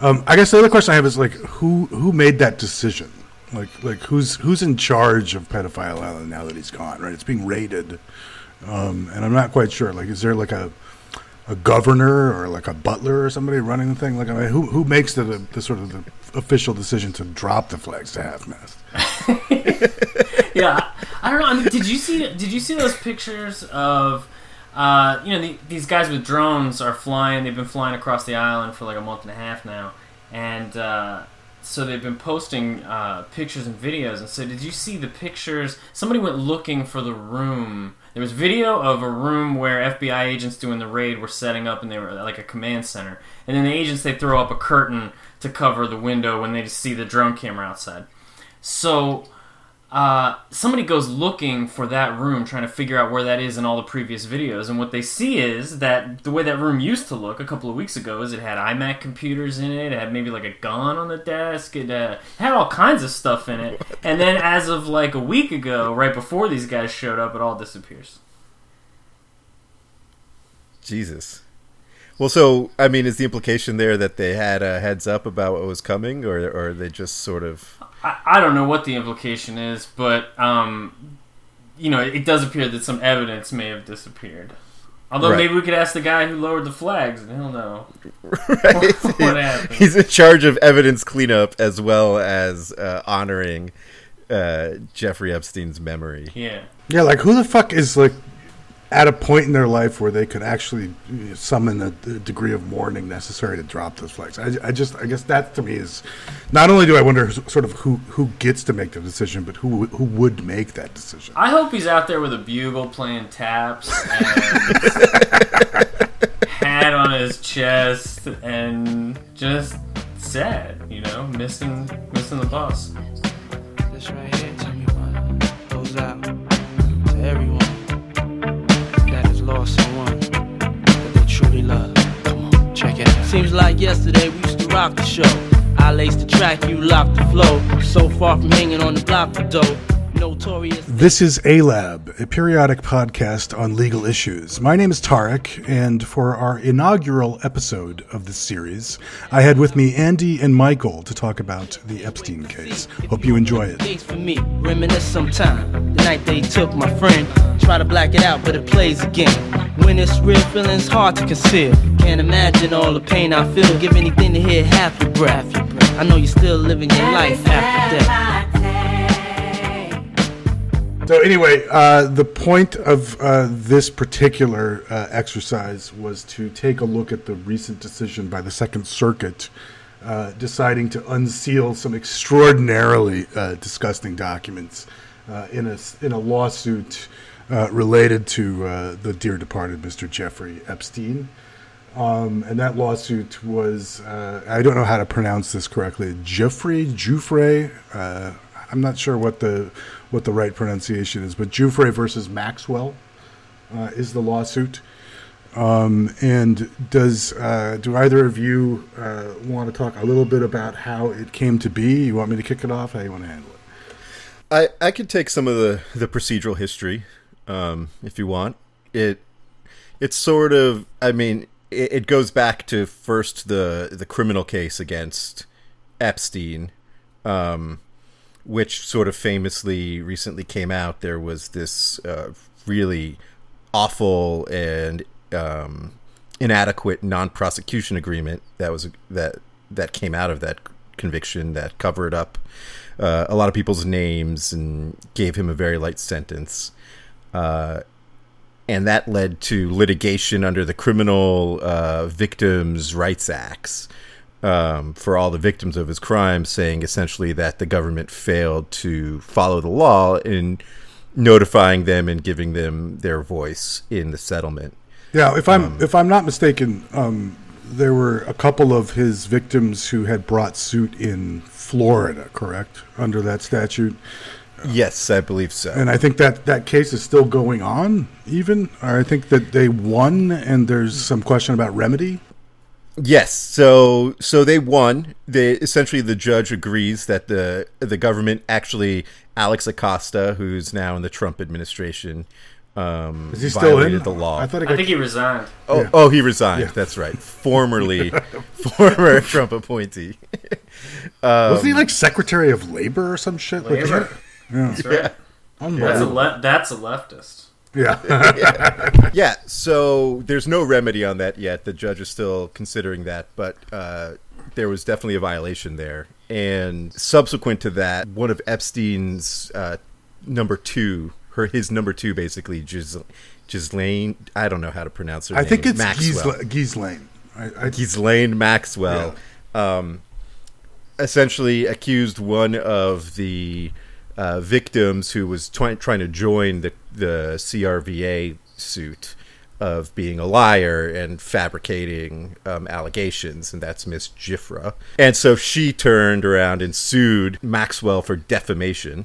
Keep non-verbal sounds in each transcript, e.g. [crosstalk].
Um, I guess the other question I have is like, who who made that decision? Like like who's who's in charge of Pedophile Island now that he's gone? Right, it's being raided, um, and I'm not quite sure. Like, is there like a a governor or like a butler or somebody running the thing? Like, I mean, who who makes the, the, the sort of the official decision to drop the flags to half mast? [laughs] yeah, I don't know. I mean, did you see? Did you see those pictures of? Uh, you know, the, these guys with drones are flying. They've been flying across the island for like a month and a half now, and uh, so they've been posting uh, pictures and videos. And so, did you see the pictures? Somebody went looking for the room. There was video of a room where FBI agents doing the raid were setting up, and they were like a command center. And then the agents they throw up a curtain to cover the window when they just see the drone camera outside. So uh, somebody goes looking for that room, trying to figure out where that is in all the previous videos, and what they see is that the way that room used to look a couple of weeks ago is it had iMac computers in it, it had maybe like a gun on the desk, it uh, had all kinds of stuff in it, [laughs] and then as of like a week ago, right before these guys showed up, it all disappears. Jesus. Well, so I mean, is the implication there that they had a heads up about what was coming, or or they just sort of? I, I don't know what the implication is, but um, you know, it does appear that some evidence may have disappeared. Although Right. maybe we could ask the guy who lowered the flags, and he'll know [laughs] Right? [laughs] what happened. He's in charge of evidence cleanup as well as uh, honoring uh, Jeffrey Epstein's memory. Yeah. Yeah, like who the fuck is like at a point in their life where they could actually summon a, the degree of mourning necessary to drop those flags? I, I just, I guess that to me is not only do I wonder sort of who who gets to make the decision, but who who would make that decision. I hope he's out there with a bugle playing taps and [laughs] hat on his chest and just sad, you know, missing missing the bus. Like yesterday we used to rock the show. I laced the track, you locked the flow. So far from hanging on the block for dough. Notorious. This is A Lab, a periodic podcast on legal issues. My name is Tarek, and for our inaugural episode of this series, I had with me Andy and Michael to talk about the Epstein case. Hope you enjoy it. Days for me, reminisce sometime. The night they took my friend. Try to black it out, but it plays again. When it's real, feeling's hard to conceal. Can't imagine all the pain I feel. Give anything to hear half your breath. I know you're still living your life after death. So anyway, uh, the point of uh, this particular uh, exercise was to take a look at the recent decision by the Second Circuit, uh, deciding to unseal some extraordinarily uh, disgusting documents uh, in a in a lawsuit related to the dear departed Mr. Jeffrey Epstein. Um, and that lawsuit was, I don't know how to pronounce this correctly, Jeffrey, Jufrey, uh, I'm not sure what the, what the right pronunciation is, but Jufrey versus Maxwell uh, is the lawsuit. Um, and does, uh, do either of you uh, want to talk a little bit about how it came to be? You want me to kick it off? How you want to handle it? I, I could take some of the, the procedural history, um, if you want. It it's sort of I mean it, it goes back to first the the criminal case against Epstein, um, which sort of famously recently came out. There was this uh, really awful and um, inadequate non-prosecution agreement that was that that came out of that conviction that covered up uh, a lot of people's names and gave him a very light sentence. Uh, and that led to litigation under the Criminal uh, Victims' Rights Acts um, for all the victims of his crimes, saying essentially that the government failed to follow the law in notifying them and giving them their voice in the settlement. Yeah, if I'm if I'm not mistaken, um, there were a couple of his victims who had brought suit in Florida, correct, under that statute, Yes, I believe so. and I think that that case is still going on. Even, or I think that they won, and there's some question about remedy. Yes, so so they won. They essentially the judge agrees that the the government actually Alex Acosta, who's now in the Trump administration, um, Is he still in? violated the law. I thought he I got think he resigned. Oh, Yeah. oh, he resigned. Yeah. That's right. Formerly, [laughs] [laughs] former Trump appointee. [laughs] wasn't he like Secretary of Labor or some shit? Like, Labor. yeah. That's right. That's a Unbelievable. le- that's a leftist. Yeah. [laughs] yeah. So there's no remedy on that yet. The judge is still considering that, but uh, there was definitely a violation there. And subsequent to that, one of Epstein's uh, number two, her his number two, basically, Gis- Ghislaine. I don't know how to pronounce her I name. think it's Maxwell. Giesla- Ghislaine. I, I, Ghislaine Maxwell, um, essentially accused one of the uh, victims who was try- trying to join the, the CRVA suit of being a liar and fabricating um, allegations, and that's Miss Giuffre. And so she turned around and sued Maxwell for defamation.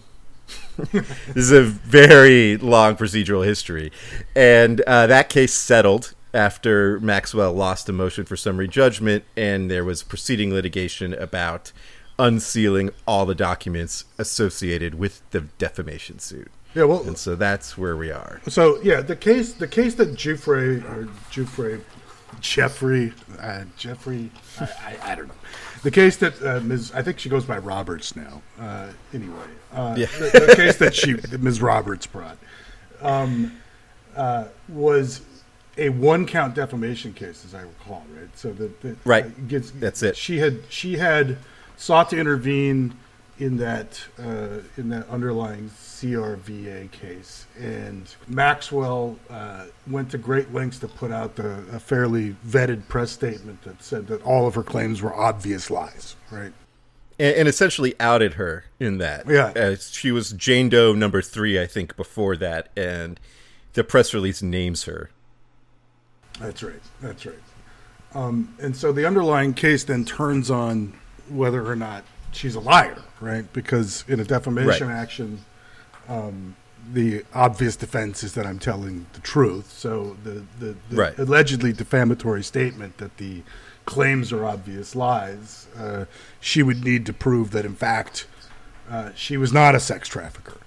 [laughs] this is a very long procedural history. And uh, that case settled after Maxwell lost a motion for summary judgment, and there was proceeding litigation about unsealing all the documents associated with the defamation suit. yeah. Well, And so that's where we are. So yeah, the case the case that Jeffrey or Jeffrey Jeffrey uh, Jeffrey I, I, I don't know the case that uh, Ms. I think she goes by Roberts now. Uh, anyway, uh, Yeah. the, the case that she that Ms. Roberts brought um, uh, was a one count defamation case, as I recall. Right. So that Right. gets That's it. She had she had sought to intervene in that uh, in that underlying CRVA case, and Maxwell uh, went to great lengths to put out the, a fairly vetted press statement that said that all of her claims were obvious lies. Right. And, and essentially outed her in that. Yeah. Uh, she was Jane Doe number three, I think, before that, and the press release names her. That's right. That's right. Um, and so the underlying case then turns on whether or not she's a liar, right? Because in a defamation Right. action, um, the obvious defense is that I'm telling the truth. So the, the, the Right. allegedly defamatory statement that the claims are obvious lies, uh, she would need to prove that in fact uh, she was not a sex trafficker,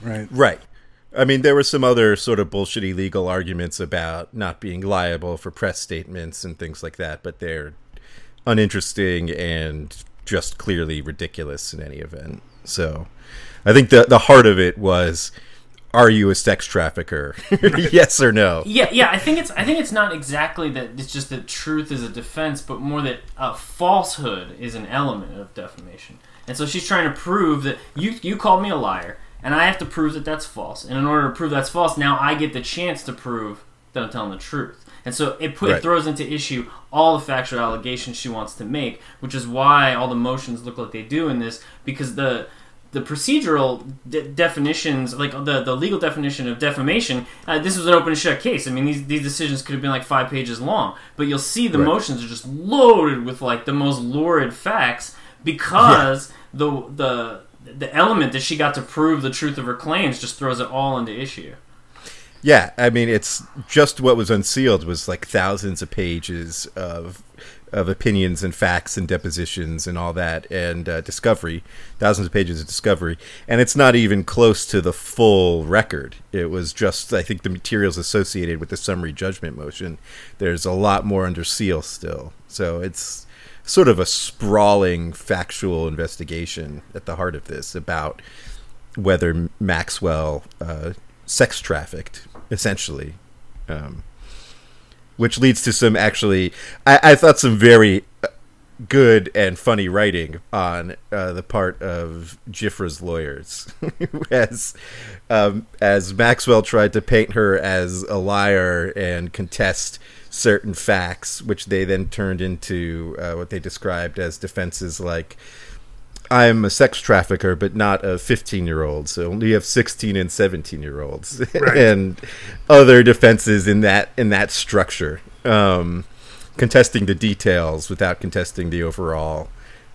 right? Right. I mean, there were some other sort of bullshitty legal arguments about not being liable for press statements and things like that, but they're uninteresting and just clearly ridiculous in any event. So, I think the the heart of it was, are you a sex trafficker? [laughs] yes or no? Yeah, yeah. I think it's I think it's not exactly that it's just that truth is a defense, but more that uh, falsehood is an element of defamation. And so she's trying to prove that you you called me a liar, and I have to prove that that's false. And in order to prove that's false, now I get the chance to prove that I'm telling the truth. And so it, put, Right. it throws into issue all the factual allegations she wants to make, which is why all the motions look like they do in this, because the the procedural de- definitions, like the, the legal definition of defamation, uh, this was an open and shut case. I mean, these, these decisions could have been like five pages long, but you'll see the Right. motions are just loaded with like the most lurid facts because the the the element that she got to prove the truth of her claims just throws it all into issue. Yeah, I mean, it's just what was unsealed was like thousands of pages of of opinions and facts and depositions and all that, and uh, discovery, thousands of pages of discovery, and it's not even close to the full record. It was just, I think, the materials associated with the summary judgment motion. There's a lot more under seal still, so it's sort of a sprawling factual investigation at the heart of this about whether Maxwell uh, sex trafficked, essentially. Um, which leads to some actually, I, I thought some very uh, good and funny writing on uh, the part of Giuffre's lawyers, [laughs] as um, as Maxwell tried to paint her as a liar and contest certain facts, which they then turned into uh, what they described as defenses like. I'm a sex trafficker, but not a 15 year old. So we have 16 and 17 year olds, Right. [laughs] and other defenses in that in that structure, um, contesting the details without contesting the overall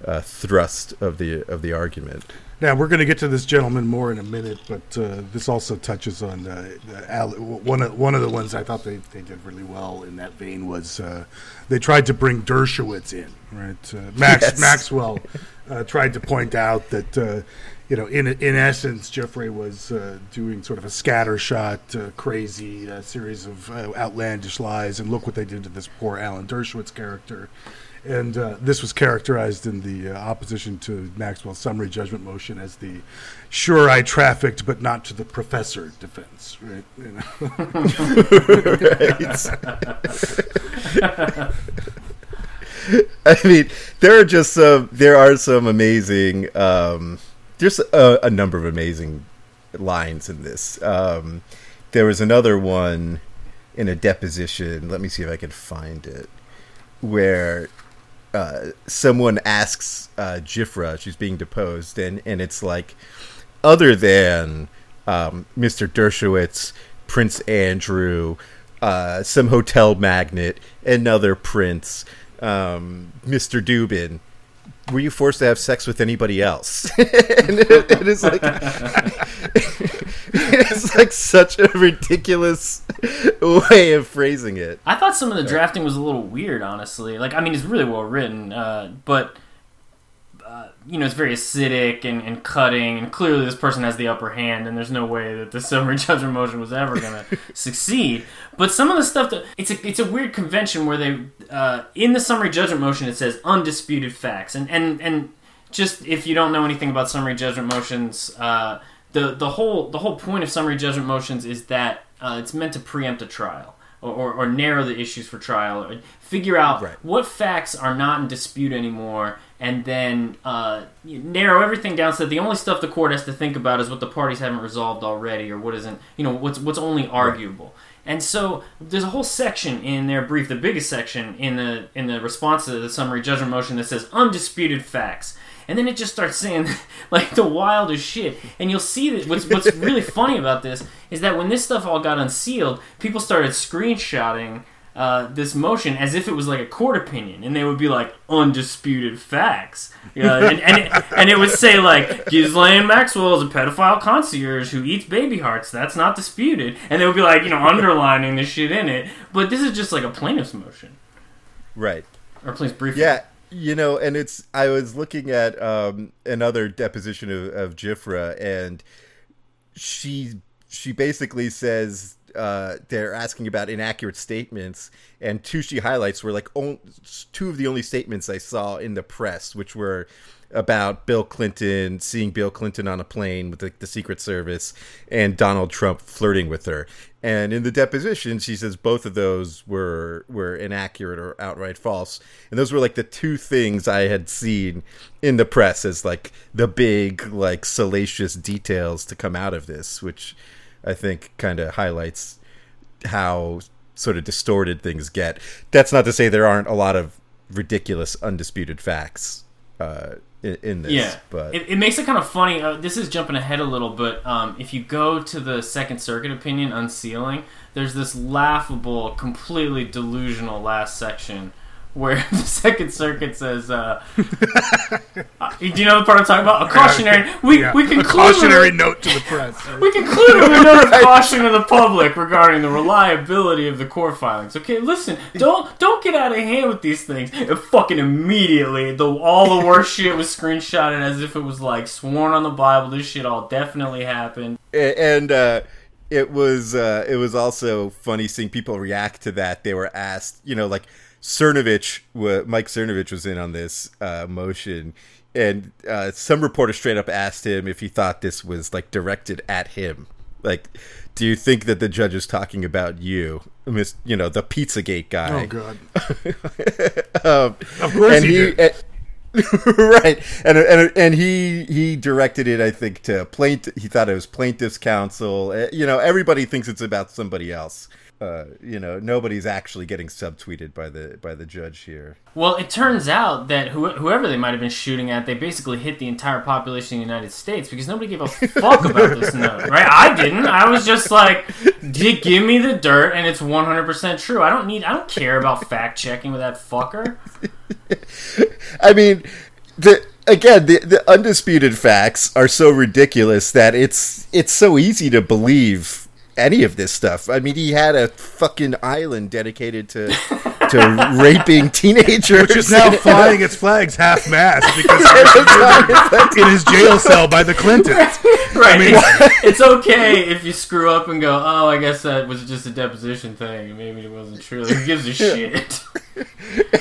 uh, thrust of the of the argument. Now we're going to get to this gentleman more in a minute, but uh, this also touches on uh, the Al- one of one of the ones I thought they, they did really well in that vein was uh, they tried to bring Dershowitz in, right? Uh, Max Yes. Maxwell [laughs] uh, tried to point out that uh, you know, in in essence, Jeffrey was uh, doing sort of a scattershot, uh, crazy uh, series of uh, outlandish lies, and look what they did to this poor Alan Dershowitz character. And uh, this was characterized in the uh, opposition to Maxwell's summary judgment motion as the "sure I trafficked, but not to the professor" defense. Right? You know? [laughs] [laughs] [laughs] [laughs] I mean, there are just some. There are some amazing. Um, there's a, a, number of amazing lines in this. Um, there was another one in a deposition. Let me see if I can find it, where uh, someone asks uh, Giuffre, she's being deposed, and and it's like, other than um, Mr. Dershowitz, Prince Andrew, uh, some hotel magnate, another prince, um, Mr. Dubin were you forced to have sex with anybody else? [laughs] and it, [laughs] it is like [laughs] it's like such a ridiculous way of phrasing it. I thought some of the drafting was a little weird, honestly. Like, I mean, it's really well written, uh, but uh, you know, it's very acidic and, and cutting, and clearly this person has the upper hand, and there's no way that the [laughs] summary judgment motion was ever going [laughs] to succeed. But some of the stuff that it's a it's a weird convention where they uh, in the summary judgment motion it says undisputed facts, and and and just if you don't know anything about summary judgment motions, uh, the the whole the whole point of summary judgment motions is that uh, it's meant to preempt a trial. Or, or, or narrow the issues for trial, or figure out Right. what facts are not in dispute anymore, and then uh, narrow everything down so that the only stuff the court has to think about is what the parties haven't resolved already, or what isn't, you know, what's what's only arguable. And so there's a whole section in their brief, the biggest section in the in the response to the summary judgment motion that says undisputed facts. And then it just starts saying [laughs] like the wildest shit. And you'll see that what's what's [laughs] really funny about this is that when this stuff all got unsealed, people started screenshotting uh, this motion as if it was like a court opinion, and they would be like undisputed facts, yeah, and and it, and it would say like Ghislaine Maxwell is a pedophile concierge who eats baby hearts. That's not disputed, and they would be like you know underlining the shit in it. But this is just like a plaintiff's motion Right. or plaintiff's briefing. Yeah, you know, and it's I was looking at um, another deposition of, of Giuffre, and she she basically says uh, they're asking about inaccurate statements, and two she highlights were like two of the only statements I saw in the press, which were about Bill Clinton seeing Bill Clinton on a plane with the, the Secret Service and Donald Trump flirting with her. And in the deposition, she says both of those were were inaccurate or outright false. And those were like the two things I had seen in the press as like the big like salacious details to come out of this, which I think kind of highlights how sort of distorted things get. That's not to say there aren't a lot of ridiculous undisputed facts uh, in, in this. Yeah, but it, it makes it kind of funny. Uh, this is jumping ahead a little, but um, if you go to the Second Circuit opinion unsealing, there's this laughable, completely delusional last section where [laughs] the Second Circuit says, uh, uh, "Do you know the part I'm talking about? A cautionary. [laughs] We Yeah. we a conclude cautionary note to the press. [laughs] we conclude with a note of caution to the public regarding the reliability of the court filings. Okay, listen, don't don't get out of hand with these things. And fucking immediately, the all the worst shit was screenshotted as if it was like sworn on the Bible. This shit all definitely happened. And uh, it was uh, it was also funny seeing people react to that. They were asked, you know, like Cernovich, Mike Cernovich was in on this uh, motion, and uh, some reporter straight up asked him if he thought this was like directed at him. Like, do you think that the judge is talking about you, Miss? You know, the Pizzagate guy. Oh god. [laughs] um, Of course and he did. and- [laughs] right, and and and he he directed it. I think to plaint. He thought it was plaintiff's counsel. Uh, You know, everybody thinks it's about somebody else. Uh, you know, nobody's actually getting subtweeted by the by the judge here. Well, it turns out that who, whoever they might have been shooting at, they basically hit the entire population of the United States because nobody gave a fuck about this [laughs] note, right? I didn't. I was just like, give me the dirt, and it's 100% true. I don't need, I don't care about fact checking with that fucker. [laughs] I mean, the again the the undisputed facts are so ridiculous that it's it's so easy to believe any of this stuff. I mean, he had a fucking island dedicated to to to [laughs] raping teenagers. Which is now [laughs] flying its flags half mast because [laughs] it in his jail cell by the Clintons. Right. it's, it's okay if you screw up and go, oh, I guess that was just a deposition thing. Maybe it wasn't true. Who gives a shit?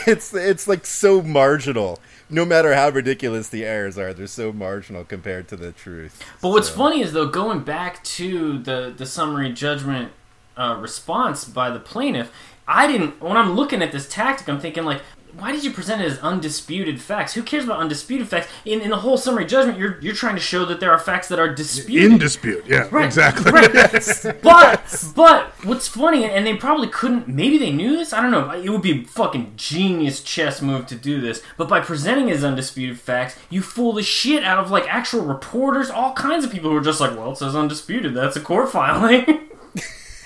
it's it's like so marginal. No matter how ridiculous the errors are, they're so marginal compared to the truth. But what's So- funny is though, going back to the the summary judgment uh, response by the plaintiff, I didn't. When I'm looking at this tactic, I'm thinking like, why did you present it as undisputed facts? Who cares about undisputed facts? In in the whole summary judgment, you're you're trying to show that there are facts that are disputed. In dispute, yeah, Right, exactly. right. [laughs] But but what's funny, and they probably couldn't. Maybe they knew this. I don't know. It would be a fucking genius chess move to do this. But by presenting as undisputed facts, you fool the shit out of like actual reporters, all kinds of people who are just like, well, it says undisputed. That's a court filing. [laughs]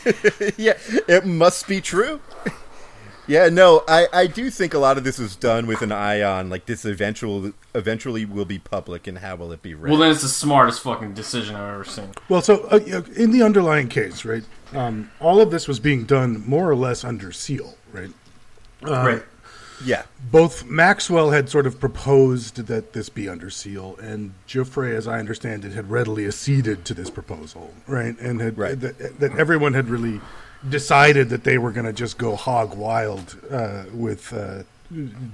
[laughs] yeah, it must be true. Yeah, no, I, I do think a lot of this was done with an eye on like this eventual eventually will be public and how will it be read. well, then it's the smartest fucking decision I've ever seen. Well, so uh, in the underlying case, right, um, all of this was being done more or less under seal, right? right. yeah, Both Maxwell had sort of proposed that this be under seal, and Geoffrey, as I understand it, had readily acceded to this proposal, right? And had Right. That, that everyone had really decided that they were going to just go hog wild uh, with uh,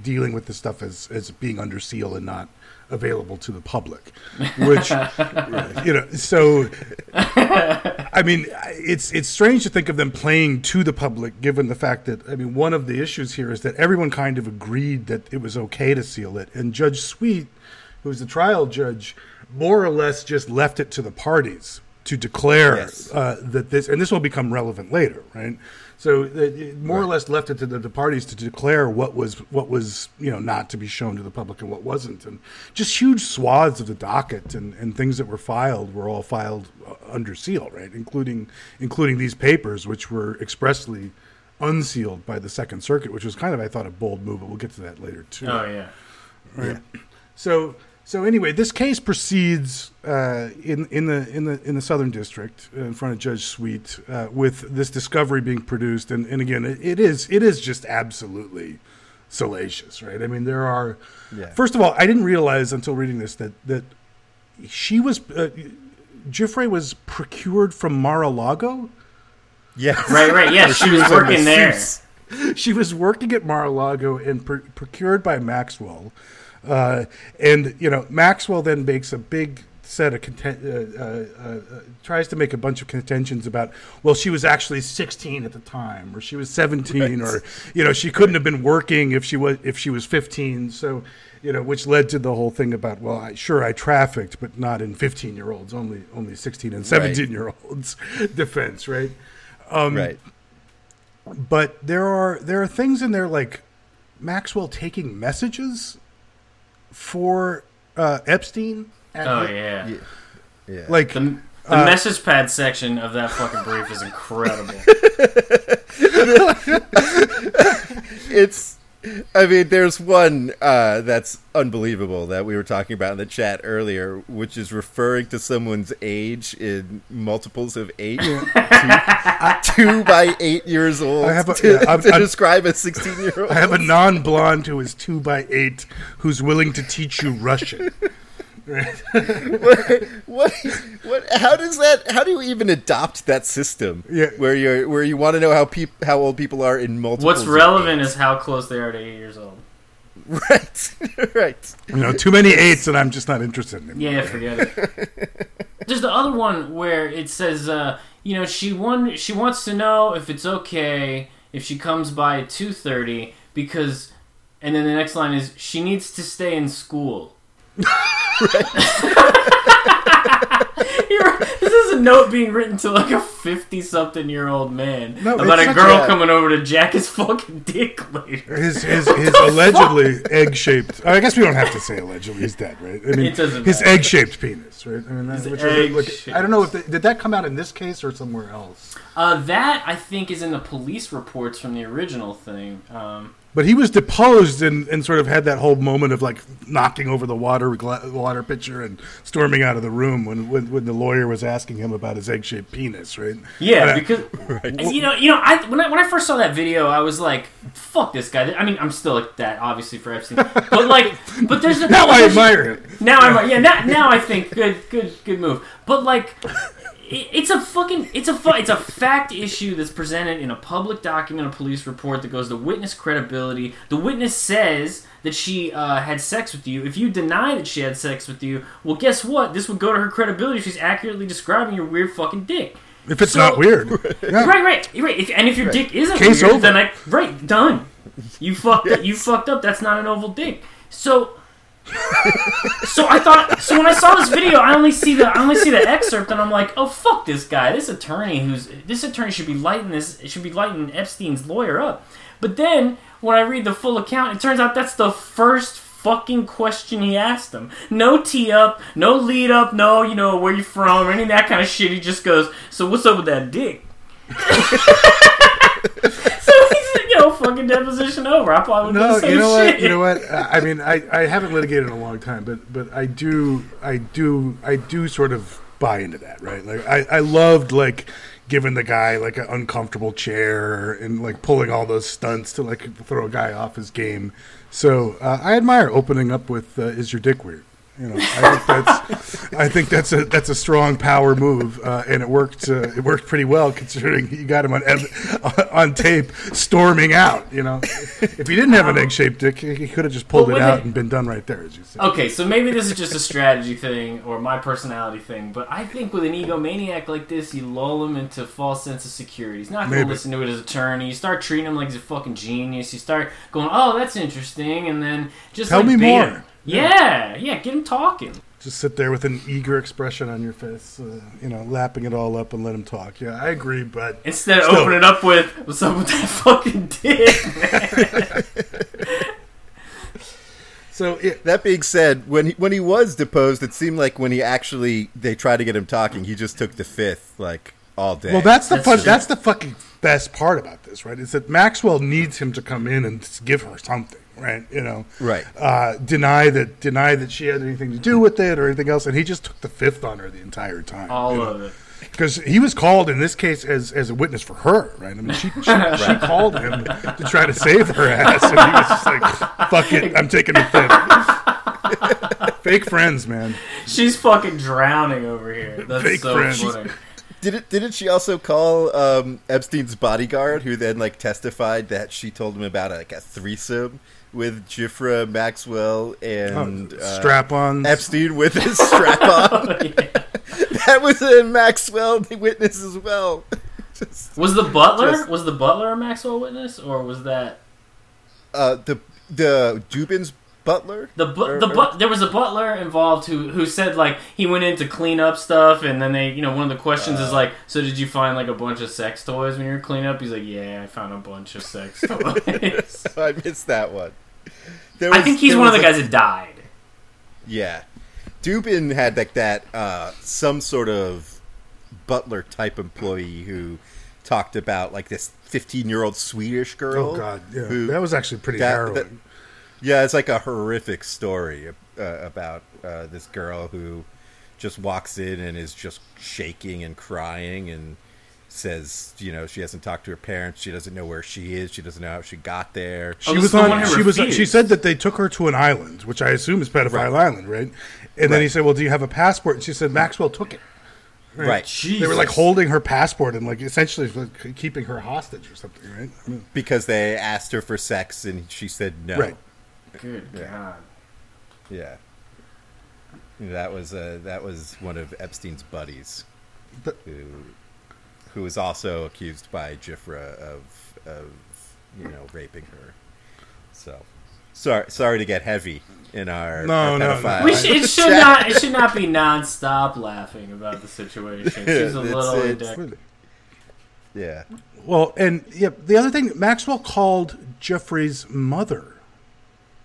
dealing with the stuff as as being under seal and not available to the public, which [laughs] you know. So, I mean, it's it's strange to think of them playing to the public, given the fact that I mean, one of the issues here is that everyone kind of agreed that it was okay to seal it, and Judge Sweet, who was the trial judge, more or less just left it to the parties to declare Yes. uh, that this, and this will become relevant later, right? So it, it more or less left it to the, the parties to declare what was what was you know not to be shown to the public and what wasn't, and just huge swaths of the docket and, and things that were filed were all filed uh, under seal, right? Including including these papers, which were expressly unsealed by the Second Circuit, which was kind of I thought a bold move, but we'll get to that later too. Oh yeah. Right. So so anyway, this case proceeds uh, in in the in the in the Southern District in front of Judge Sweet uh, with this discovery being produced, and, and again, it, it is it is just absolutely salacious, right? I mean, there are. Yeah. First of all, I didn't realize until reading this that that she was. Uh, Giuffre was procured from Mar-a-Lago. yeah, [laughs] Right. Right. Yeah. She was a working there. masseuse. she was working at Mar-a-Lago and pr- procured by Maxwell, uh, and you know Maxwell then makes a big set of content, uh, uh, uh, tries to make a bunch of contentions about well she was actually 16 at the time or she was 17 or you know she couldn't have been working if she was if she was 15 so you know which led to the whole thing about well I, sure I trafficked but not in 15 year olds only only 16 and 17 year olds [laughs] defense right? Right. but there are there are things in there like Maxwell taking messages for uh, Epstein. at- Oh yeah. Yeah. Yeah. Like The, the Uh, message pad section of that fucking brief is incredible. [laughs] it's I mean, there's one uh, that's unbelievable that we were talking about in the chat earlier, which is referring to someone's age in multiples of eight—two by eight years old, I have a- to, yeah, I'm- to I'm- describe a 16 year old. I have a non-blonde who is two by eight who's willing to teach you Russian. What, what? How does that? How do you even adopt that system? Yeah. where you where you want to know how peop, how old people are in multiple. What's relevant is how close they are to eight years old. right, [laughs] right. You know, too many eights, and I'm just not interested in him. Yeah, forget it. [laughs] There's the other one where it says, uh, you know, she won- she wants to know if it's okay if she comes by at two thirty because, and then the next line is she needs to stay in school. [laughs] [laughs] You're- this is a note being written to like a fifty-something-year-old man No, about a girl coming over to jack his fucking dick later. His his, his allegedly egg-shaped. I guess we don't have to say allegedly. He's dead, right? I mean, It doesn't his matter. egg-shaped penis, right? I mean, that, which is, like. I don't know if the, did that come out in this case or somewhere else. Uh, that I think is in the police reports from the original thing. Um, But he was deposed and, and sort of had that whole moment of like knocking over the water water pitcher and storming out of the room when, when, when the lawyer was asking him about his egg shaped penis, right? Yeah, I- because [laughs] you know, you know, I when I when I first saw that video, I was like, "Fuck this guy." I mean, I'm still like that, obviously for Epstein, but like, but there's a, [laughs] now I admire him. Now I'm yeah, now, now I think good, good, good move. But like, it's a fucking, it's a fu- it's a fact issue that's presented in a public document, a police report that goes to witness credibility. The witness says that she uh, had sex with you. If you deny that she had sex with you, well, guess what? This would go to her credibility. if She's accurately describing your weird fucking dick. If it's So- not weird. [laughs] Yeah. Right, right, right. If, and if your dick isn't Case weird, over. then I right done. You fucked up. You fucked up. That's not an oval dick. So, so I thought. So when I saw this video, I only see the I only see the excerpt, and I'm like, oh fuck this guy. This attorney who's this attorney should be lighting this should be lighting Epstein's lawyer up. But then when I read the full account, it turns out that's the first fucking question he asked him. No tee up, no lead up, no you know where you from, or any of that kind of shit. He just goes, so what's up with that dick? [laughs] so he's you know fucking deposition over. I probably would do No, the same you know shit. what? You know what? I mean, I, I haven't litigated in a long time, but but I do I do I do sort of buy into that, right? Like I, I loved like giving the guy like an uncomfortable chair and like pulling all those stunts to like throw a guy off his game. So uh, I admire opening up with uh, "Is your dick weird?" You know, I think that's [laughs] I think that's a that's a strong power move, uh, and it worked. Uh, it worked pretty well considering you got him on [laughs] on tape storming out. You know, if he didn't have an egg shaped dick, he could have just pulled Well, it out it- and been done right there, as you said. Okay, so maybe this is just a strategy thing or my personality thing, but I think with an egomaniac like this, you lull him into false sense of security. He's not going to listen to it as attorney. You start treating him like he's a fucking genius. You start going, "Oh, that's interesting," and then just Tell like, me more. him. Yeah, yeah, get him talking. Just sit there with an eager expression on your face, uh, you know, lapping it all up and let him talk. Yeah, I agree, but Instead of Still. opening up with, "What's up with that fucking dick?" [laughs] so it, That being said, when he, when he was deposed, it seemed like when he actually they tried to get him talking, he just took the fifth like all day. Well, that's the That's fun. That's the fucking best part about this, right? Is that Maxwell needs him to come in and give her something, right? You know, Right. Uh, deny that, deny that she had anything to do with it or anything else, and he just took the fifth on her the entire time. All of it. because he was called in this case as as a witness for her, right? I mean, she she, [laughs] she called him to try to save her ass, and he was just like, "Fuck it, I'm taking the fifth. [laughs] Fake friends, man. She's fucking drowning over here. That's Fake so friends. funny. Did it? Didn't she also call um, Epstein's bodyguard, who then like testified that she told him about like a threesome with Giuffre Maxwell and uh, Strap on. Epstein with his strap on? [laughs] [laughs] that was a Maxwell witness as well. [laughs] Just, Was the butler Just- was the butler a Maxwell witness or was that uh, the the Dubin's butler. the bu- Or- the or- but there was a butler involved who who said like he went in to clean up stuff and then they you know one of the questions is like so did you find like a bunch of sex toys when you were cleaning up he's like yeah I found a bunch of sex toys I missed that one. There I think he's there one of the was a- guys that died Yeah. Dubin had like that uh, some sort of butler type employee who talked about like this 15 year old Swedish girl. oh God, yeah, who- that was actually pretty that- harrowing. that- yeah, it's like a horrific story uh, about uh, this girl who just walks in and is just shaking and crying and says, you know, she hasn't talked to her parents. She doesn't know where she is. She doesn't know how she got there. She Oh, this was on. She was. She said that they took her to an island, which I assume is Pedophile Right. Island, right? And then he said, "Well, do you have a passport?" And she said, "Maxwell took it." Right. They were like holding her passport and like essentially like, keeping her hostage or something, right? I mean, Because they asked her for sex and she said no. Right. good god Yeah. That was uh, that was one of Epstein's buddies, But- who who was also accused by Jifra of of you know raping her. So sorry sorry to get heavy in our, No, our no, no. we should, it should not it should not be non-stop laughing about the situation [laughs] she's a It's- little it's- ridiculous. Yeah. Well, and yeah, the other thing, Maxwell called Jeffrey's mother,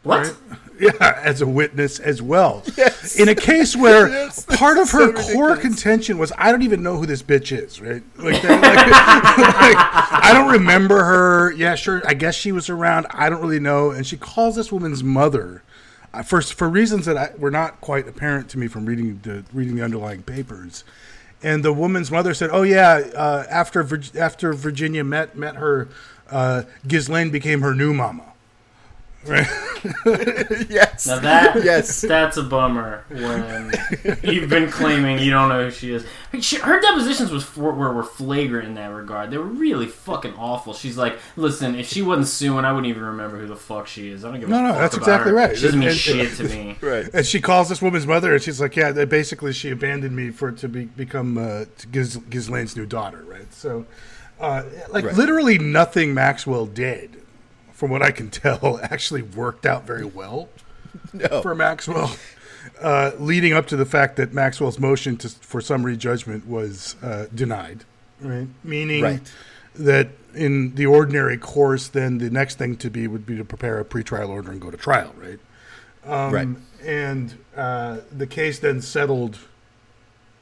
what right? [laughs] yeah, as a witness as well. [laughs] Yeah. In a case where [laughs] Yes, part of so her core ridiculous. contention was I don't even know who this bitch is, right? Like, that, like, [laughs] like, I don't remember her. Yeah, sure. I guess she was around. I don't really know. And she calls this woman's mother. Uh, for for reasons that I, were not quite apparent to me from reading the reading the underlying papers, and the woman's mother said, "Oh yeah, uh, after Vir- after Virginia met met her, uh, Ghislaine became her new mama." Right? [laughs] yes. Now that Yes. that's a bummer when you've been claiming you don't know who she is. She, her depositions was for, were, were flagrant in that regard. They were really fucking awful. She's like, listen, if she wasn't suing, I wouldn't even remember who the fuck she is. I don't give No, a no, fuck that's about exactly her. right. She doesn't mean And- shit to me. [laughs] Right. And she calls this woman's mother, and she's like, "Yeah, basically she abandoned me for to be become uh, Giz, Ghislaine's new daughter." Right. So, uh, like Right. literally nothing Maxwell did, from what I can tell, [laughs] actually worked out very well [laughs] No. for Maxwell. Uh, leading up to the fact that Maxwell's motion to, for summary judgment was uh, denied, right? Meaning Right. that in the ordinary course, then the next thing to be would be to prepare a pretrial order and go to trial, right? Um, Right. And uh, the case then settled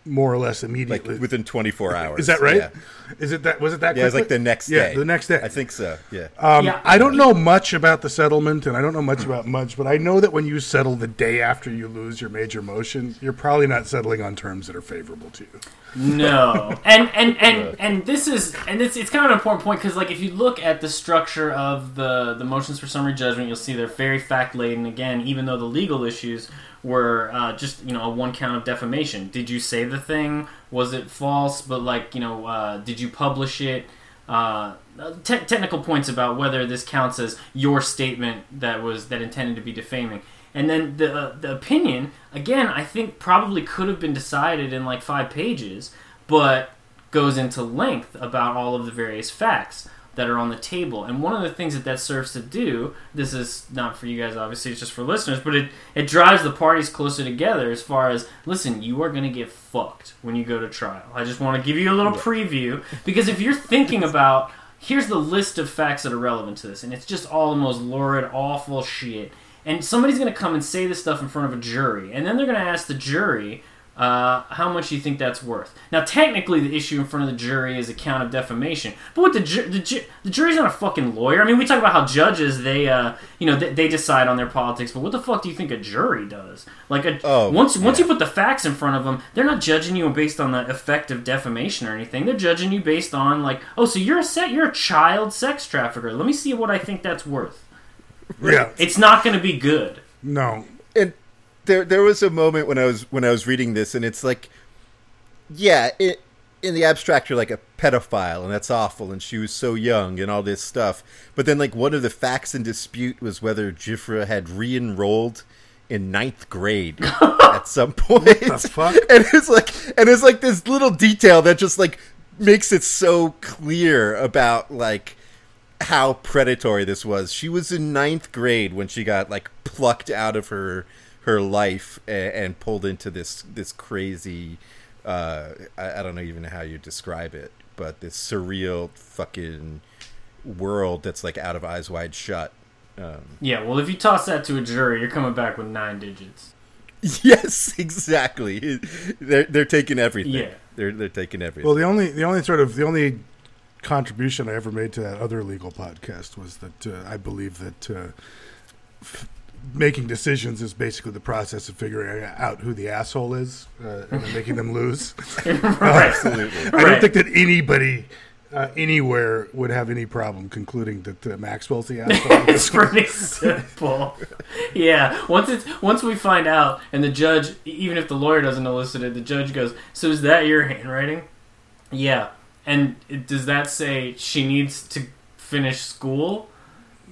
more or less Like immediately. within 24 hours. Is that right? Yeah. Is it that? Was it that? Yeah, it was like the next Yeah, day. the next day. I think so. Yeah. Um, Yeah. I don't know much about the settlement, and I don't know much about much, but I know that when you settle the day after you lose your major motion, you're probably not settling on terms that are favorable to you. No, [laughs] and and and and this is and it's it's kind of an important point because like if you look at the structure of the the motions for summary judgment, you'll see they're very fact laden. Again, even though the legal issues were uh, just you know a one count of defamation. Did you say the thing? Was it false? But like you know, uh, did you publish it? Uh, te- technical points about whether this counts as your statement that was that intended to be defaming. And then the uh, the opinion again, I think probably could have been decided in like five pages, but goes into length about all of the various facts that are on the table. And one of the things that that serves to do, this is not for you guys, obviously, it's just for listeners, but it it drives the parties closer together as far as listen, you are going to get fucked when you go to trial. I just want to give you a little preview because if you're thinking about here's the list of facts that are relevant to this, and it's just all the most lurid, awful shit. And somebody's going to come and say this stuff in front of a jury, and then they're going to ask the jury uh, how much do you think that's worth. Now, technically, the issue in front of the jury is a count of defamation, but what the ju- the, ju- the jury's not a fucking lawyer. I mean, we talk about how judges they uh, you know they, they decide on their politics, but what the fuck do you think a jury does? Like, a, Oh, once once you put the facts in front of them, they're not judging you based on the effect of defamation or anything. They're judging you based on like, oh, so you're a set, you're a child sex trafficker. Let me see what I think that's worth. Yeah. It's not going to be good. No. and there there was a moment when I was when I was reading this, and it's like, yeah, it, in the abstract, you're like a pedophile, and that's awful, and she was so young, and all this stuff. But then, like, one of the facts in dispute was whether Giuffre had re-enrolled in ninth grade [laughs] at some point. [laughs] And it's like, and it's like this little detail that just like makes it so clear about like how predatory this was. She was in ninth grade when she got like plucked out of her her life and, and pulled into this this crazy. Uh, I, I don't know even how you describe it, but this surreal fucking world that's like out of eyes wide shut. Um, Yeah, well, if you toss that to a jury, you're coming back with nine digits. [laughs] yes, exactly. They're they're taking everything. Yeah. They're they're taking everything. Well, the only the only sort of the only contribution I ever made to that other legal podcast was that uh, I believe that uh, f- making decisions is basically the process of figuring out who the asshole is uh, and then making them lose. [laughs] right. Absolutely. I Right. don't think that anybody uh, anywhere would have any problem concluding that uh, Maxwell's the [laughs] asshole. it's pretty simple. Yeah. Once it's once we find out, and the judge, even if the lawyer doesn't elicit it, the judge goes, "So is that your handwriting?" Yeah. And it, does that say she needs to finish school?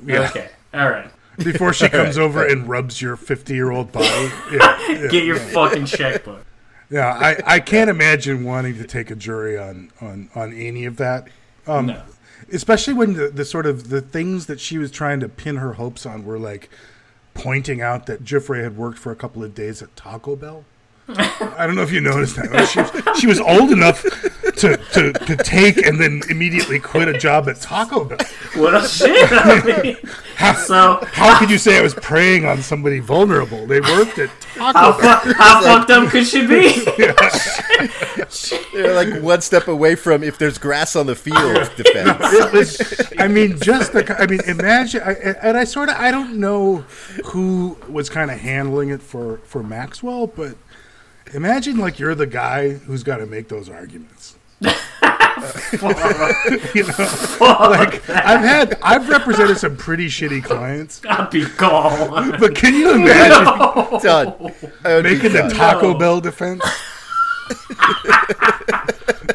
Yeah. Okay. All right. Before she comes over and rubs your fifty-year-old body. Yeah, yeah. Get your fucking checkbook. Yeah, I, I can't imagine wanting to take a jury on, on, on any of that. Um, No. Especially when the, the sort of the things that she was trying to pin her hopes on were like pointing out that Jeffrey had worked for a couple of days at Taco Bell. I don't know if you noticed that. She, she was old enough to, to, to take and then immediately quit a job at Taco Bell. What a shit! I mean, so How could you say I was preying on somebody vulnerable? They worked at how, Taco Bell. fu- how fucked up could she be? [laughs] They're like one step away from if there's grass on the field [laughs] defense. It was, I mean, just the. I mean, imagine, I, and I sort of, I don't know who was kind of handling it for for Maxwell, but imagine like you're the guy who's got to make those arguments. [laughs] [laughs] you know, like I've had, I've represented some pretty shitty clients, [laughs] I'd be gone. but can you imagine Done. I would making the. Taco No. Bell defense?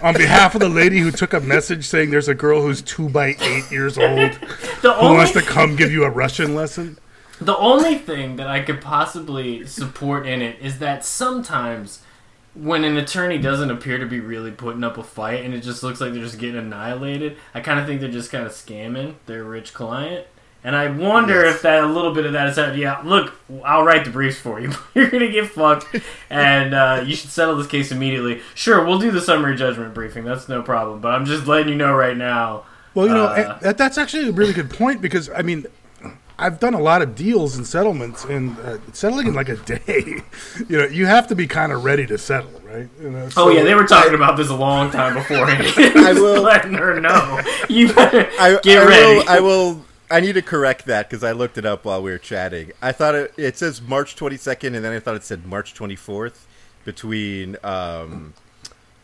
On behalf of the lady who took a message saying there's a girl who's two by eight years old The who only wants to come give you a Russian lesson. The only thing that I could possibly support in it is that sometimes when an attorney doesn't appear to be really putting up a fight and it just looks like they're just getting annihilated, I kind of think they're just kind of scamming their rich client. And I wonder if that a little bit of that is that, yeah, look, I'll write the briefs for you. [laughs] You're going to get fucked [laughs] and uh, you should settle this case immediately. Sure, we'll do the summary judgment briefing. That's no problem. But I'm just letting you know right now. Well, you know, Uh, that, that's actually a really good point because I mean, I've done a lot of deals and settlements, and uh, settling in like a day, [laughs] you know, you have to be kind of ready to settle, right? You know, Oh yeah, they were talking about this a long time beforehand. [laughs] [laughs] I will- letting her know. You better I, get I ready. Will, I will. I need to correct that because I looked it up while we were chatting. I thought it, it says March 22nd, and then I thought it said March 24th between um,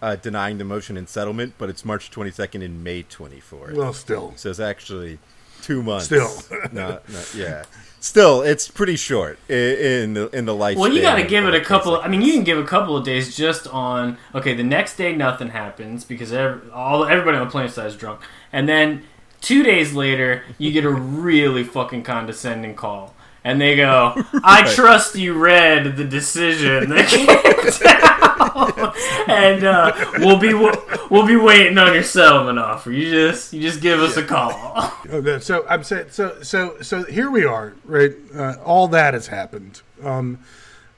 uh, denying the motion and settlement, but it's March 22nd and May 24th. Well, still, so it's actually two months. Still. [laughs] not, not, yeah. [laughs] Still, it's pretty short in the in the life. well, you got to give it a couple. I mean, you can give a couple of days just on. Okay, the next day nothing happens because every, all everybody on the planet side is drunk, and then two days later you get a [laughs] really fucking condescending call. And they go, I Right. trust you read the decision that came down, [laughs] and uh, we'll be we'll be waiting on your settlement offer. You just you just give us a call. [laughs] Okay, so I'm saying, so so so here we are, right? Uh, all that has happened, um,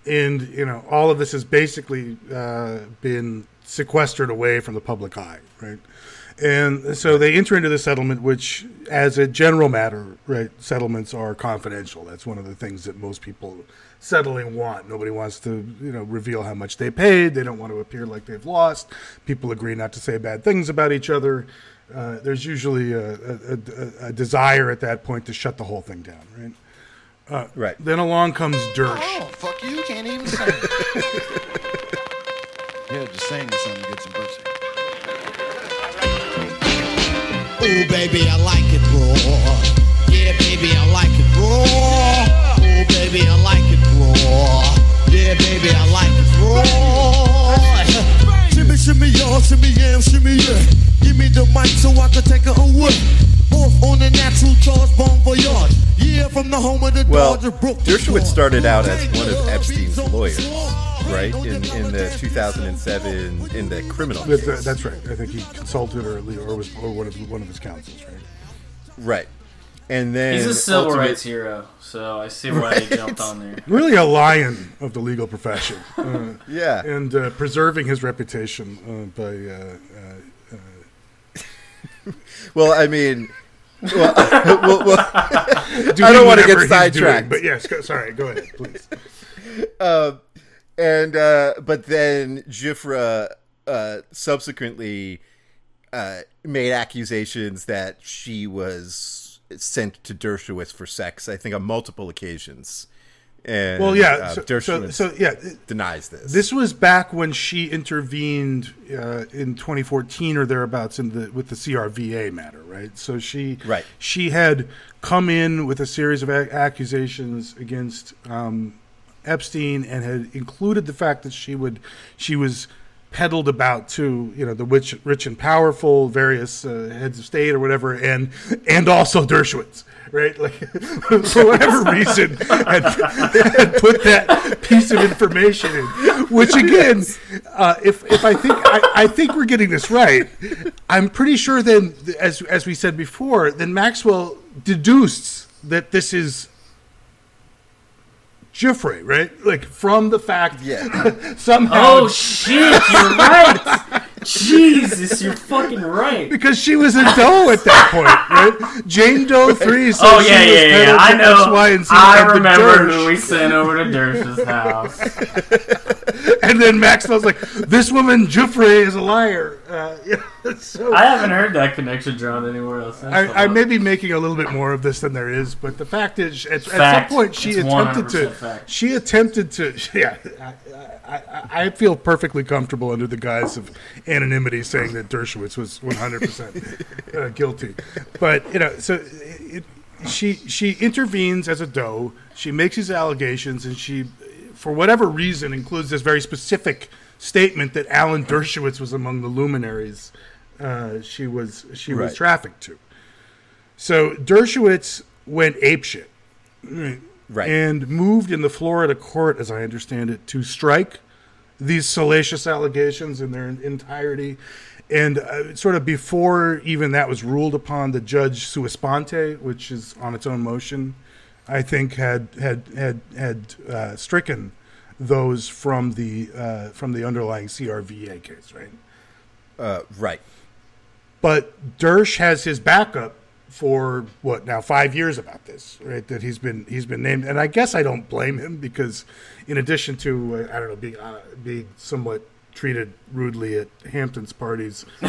and you know, all of this has basically uh, been sequestered away from the public eye, right? And so they enter into the settlement, which, as a general matter, right, settlements are confidential. That's one of the things that most people settling want. Nobody wants to, you know, reveal how much they paid. They don't want to appear like they've lost. People agree not to say bad things about each other. Uh, there's usually a, a, a, a desire at that point to shut the whole thing down, right? right. Then along comes Dersh. Oh, fuck you, you can't even sing. [laughs] yeah, just sing something to get some pussy. Oh, baby, I like it raw. Yeah, baby, I like it raw. Oh, baby, I like it raw. Yeah, baby, I like it raw. Shimmy, shimmy, y'all, shimmy, yeah, shimmy, yeah. Give me the mic so I can take it away. Off on the natural charge, bon voyage. Yeah, from the home of the Well, Dodger Brook. Dershowitz started out as one of Epstein's lawyers, right? In in the 2007 in the criminal That's, case. uh, that's right. I think he consulted or, or was or one of one of his counsels, right? right. And then He's a civil ultimate- rights hero, so I see why he jumped on there. [laughs] Really a lion of the legal profession, uh, [laughs] Yeah. and uh, preserving his reputation uh, by. Uh, uh, Well, I mean, well, [laughs] well, well, doing I don't wanna get he's doing, sidetracked. but yes, go, sorry, go ahead, please. and uh, but then Giuffre uh, subsequently uh, made accusations that she was sent to Dershowitz for sex. I think on multiple occasions. And Well, yeah, uh, so, so, Dershowitz so yeah, denies this. This was back when she intervened uh, in 2014 or thereabouts in the with the CRVA matter, right? So she Right. she had come in with a series of ac accusations against um, Epstein and had included the fact that she would she was peddled about to you know the rich, rich and powerful, various uh, heads of state or whatever, and and also Dershowitz, right? Like [laughs] for whatever reason, had, had put that piece of information in. Which again, uh, if if I think I, I think we're getting this right, I'm pretty sure then, as as we said before, then Maxwell deduced that this is Giuffre, right? Like from the fact Yeah. [laughs] somehow Oh shit! You're right. Jesus, you're fucking right. because she was a doe at that point, right? Jane Doe three oh, says Oh she yeah, was yeah, yeah. I to know. X, Y, and Z I at the remember church. who we sent over to Dersh's [laughs] house. And then Maxwell's like, "This woman Giuffre is a liar." Uh, [laughs] yeah, [laughs] so I haven't heard that connection drawn anywhere else. I, I may be making a little bit more of this than there is, but the fact is, at, at some point, she It's attempted to. fact. She attempted to. [laughs] Yeah, I, I, I, feel perfectly comfortable under the guise of anonymity saying that Dershowitz was 100 percent uh, guilty, but you know, so it, she she intervenes as a doe. She makes these allegations, and she, for whatever reason, includes this very specific statement that Alan Dershowitz was among the luminaries uh, she was she was trafficked to. So Dershowitz went apeshit Right. and moved in the Florida court, as I understand it, to strike these salacious allegations in their entirety. And uh, sort of before even that was ruled upon, the judge sua sponte, which is on its own motion, I think had had had had uh, stricken those from the uh, from the underlying CRVA case, right? uh, right. But Dersh has his backup for what now five years about this, right? That he's been he's been named, and I guess I don't blame him because, in addition to uh, I don't know being uh, being somewhat treated rudely at Hampton's parties, [laughs]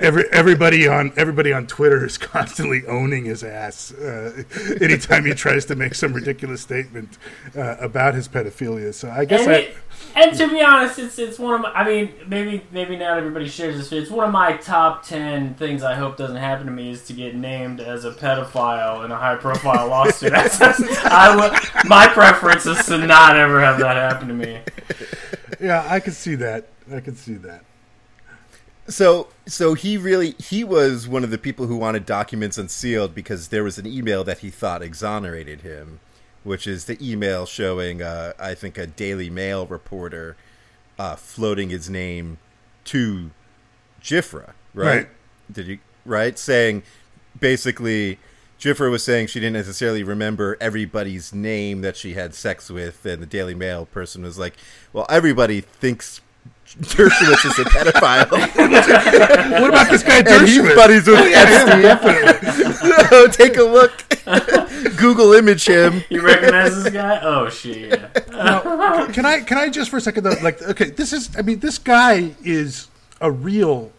every everybody on everybody on Twitter is [laughs] constantly owning his ass uh, anytime he tries to make some ridiculous statement uh, about his pedophilia. So I guess And, I. it, and to be honest, it's it's one of my. I mean, maybe maybe not everybody shares this. But it's one of my top ten things I hope doesn't happen to me is to get named as a pedophile in a high profile lawsuit. That's, [laughs] I my preference is to not ever have that happen to me. Yeah, I could see that. I could see that. So, so he really he was one of the people who wanted documents unsealed because there was an email that he thought exonerated him, which is the email showing, uh, I think, a Daily Mail reporter uh, floating his name to Giuffre, right? Right. Did you right saying basically? Giuffre was saying she didn't necessarily remember everybody's name that she had sex with, and the Daily Mail person was like, "Well, everybody thinks Dershowitz is a pedophile." [laughs] What about this guy and he's Dershowitz? buddies with oh, Yeah, Epstein. [laughs] so take a look. [laughs] Google image him. You recognize this guy? Oh shit! Yeah. Now, can I can I just for a second though like okay this is I mean this guy is a real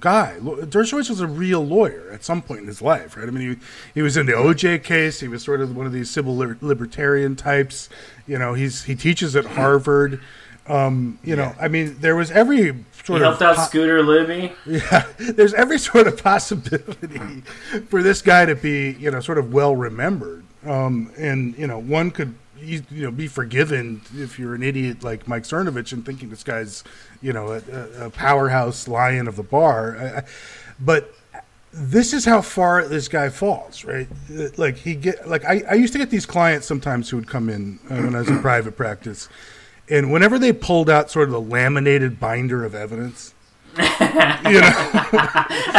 guy. Dershowitz was a real lawyer at some point in his life right? I mean he, he was in the OJ case. He was sort of one of these civil liber- libertarian types. You know he's he teaches at Harvard. Um, you know I mean there was every He sort of helped out po- Scooter Libby. [laughs] yeah, there's every sort of possibility [laughs] for this guy to be, you know, sort of well remembered. Um, and you know, one could, you know, be forgiven if you're an idiot like Mike Cernovich and thinking this guy's, you know, a, a- powerhouse lion of the bar. But this is how far this guy falls, right? Like he get, like I, I used to get these clients sometimes who would come in uh, when I was in private practice, and whenever they pulled out sort of the laminated binder of evidence, you know, [laughs]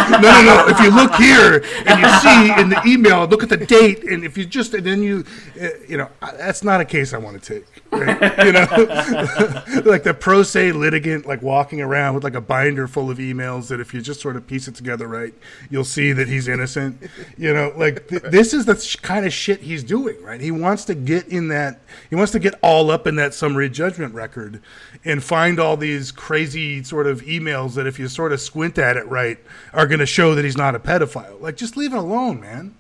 no, no, no. If you look here and you see in the email, look at the date, and if you just and then you, uh, you know, that's not a case I want to take. Right? You know, [laughs] like the pro se litigant, like walking around with like a binder full of emails that if you just sort of piece it together right, you'll see that he's innocent. You know, like th- this is the sh- kind of shit he's doing. Right? He wants to get in that. He wants to get all up in that summary judgment record and find all these crazy sort of emails that if you sort of squint at it right are going to show that he's not a pedophile. Like just leave it alone, man.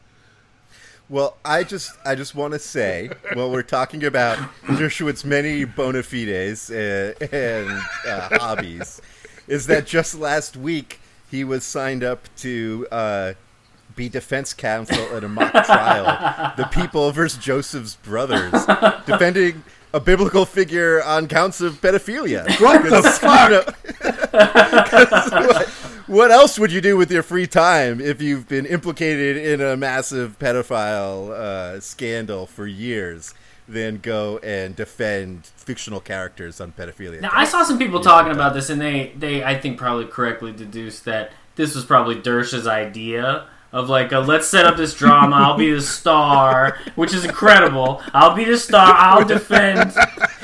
Well, I just I just want to say, [laughs] while we're talking about Dershowitz's many bona fides uh, and uh, hobbies, is that just last week he was signed up to uh, be defense counsel at a mock trial, the People versus Joseph's brothers, defending a biblical figure on counts of pedophilia. What the fuck? [laughs] what, what else would you do with your free time if you've been implicated in a massive pedophile uh, scandal for years than go and defend fictional characters on pedophilia? Now I saw some people talking about this, and they they I think probably correctly deduced that this was probably Dersh's idea of like a, let's set up this drama. I'll be the star, which is incredible. I'll be the star. I'll defend.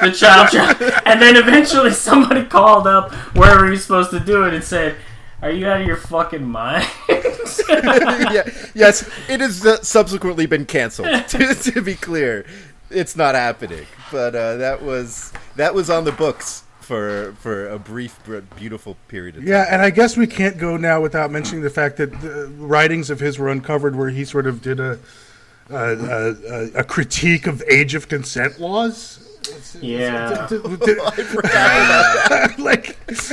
the child tra- and then eventually somebody called up wherever he's supposed to do it and said, "Are you out of your fucking mind?" [laughs] yeah, yes, it has uh, subsequently been canceled. [laughs] To, to be clear, it's not happening. But uh, that was that was on the books for for a brief but beautiful period of time. Yeah, and I guess we can't go now without mentioning the fact that the writings of his were uncovered where he sort of did a a, a, a- a critique of age of consent laws. yeah. [laughs] [laughs] like, just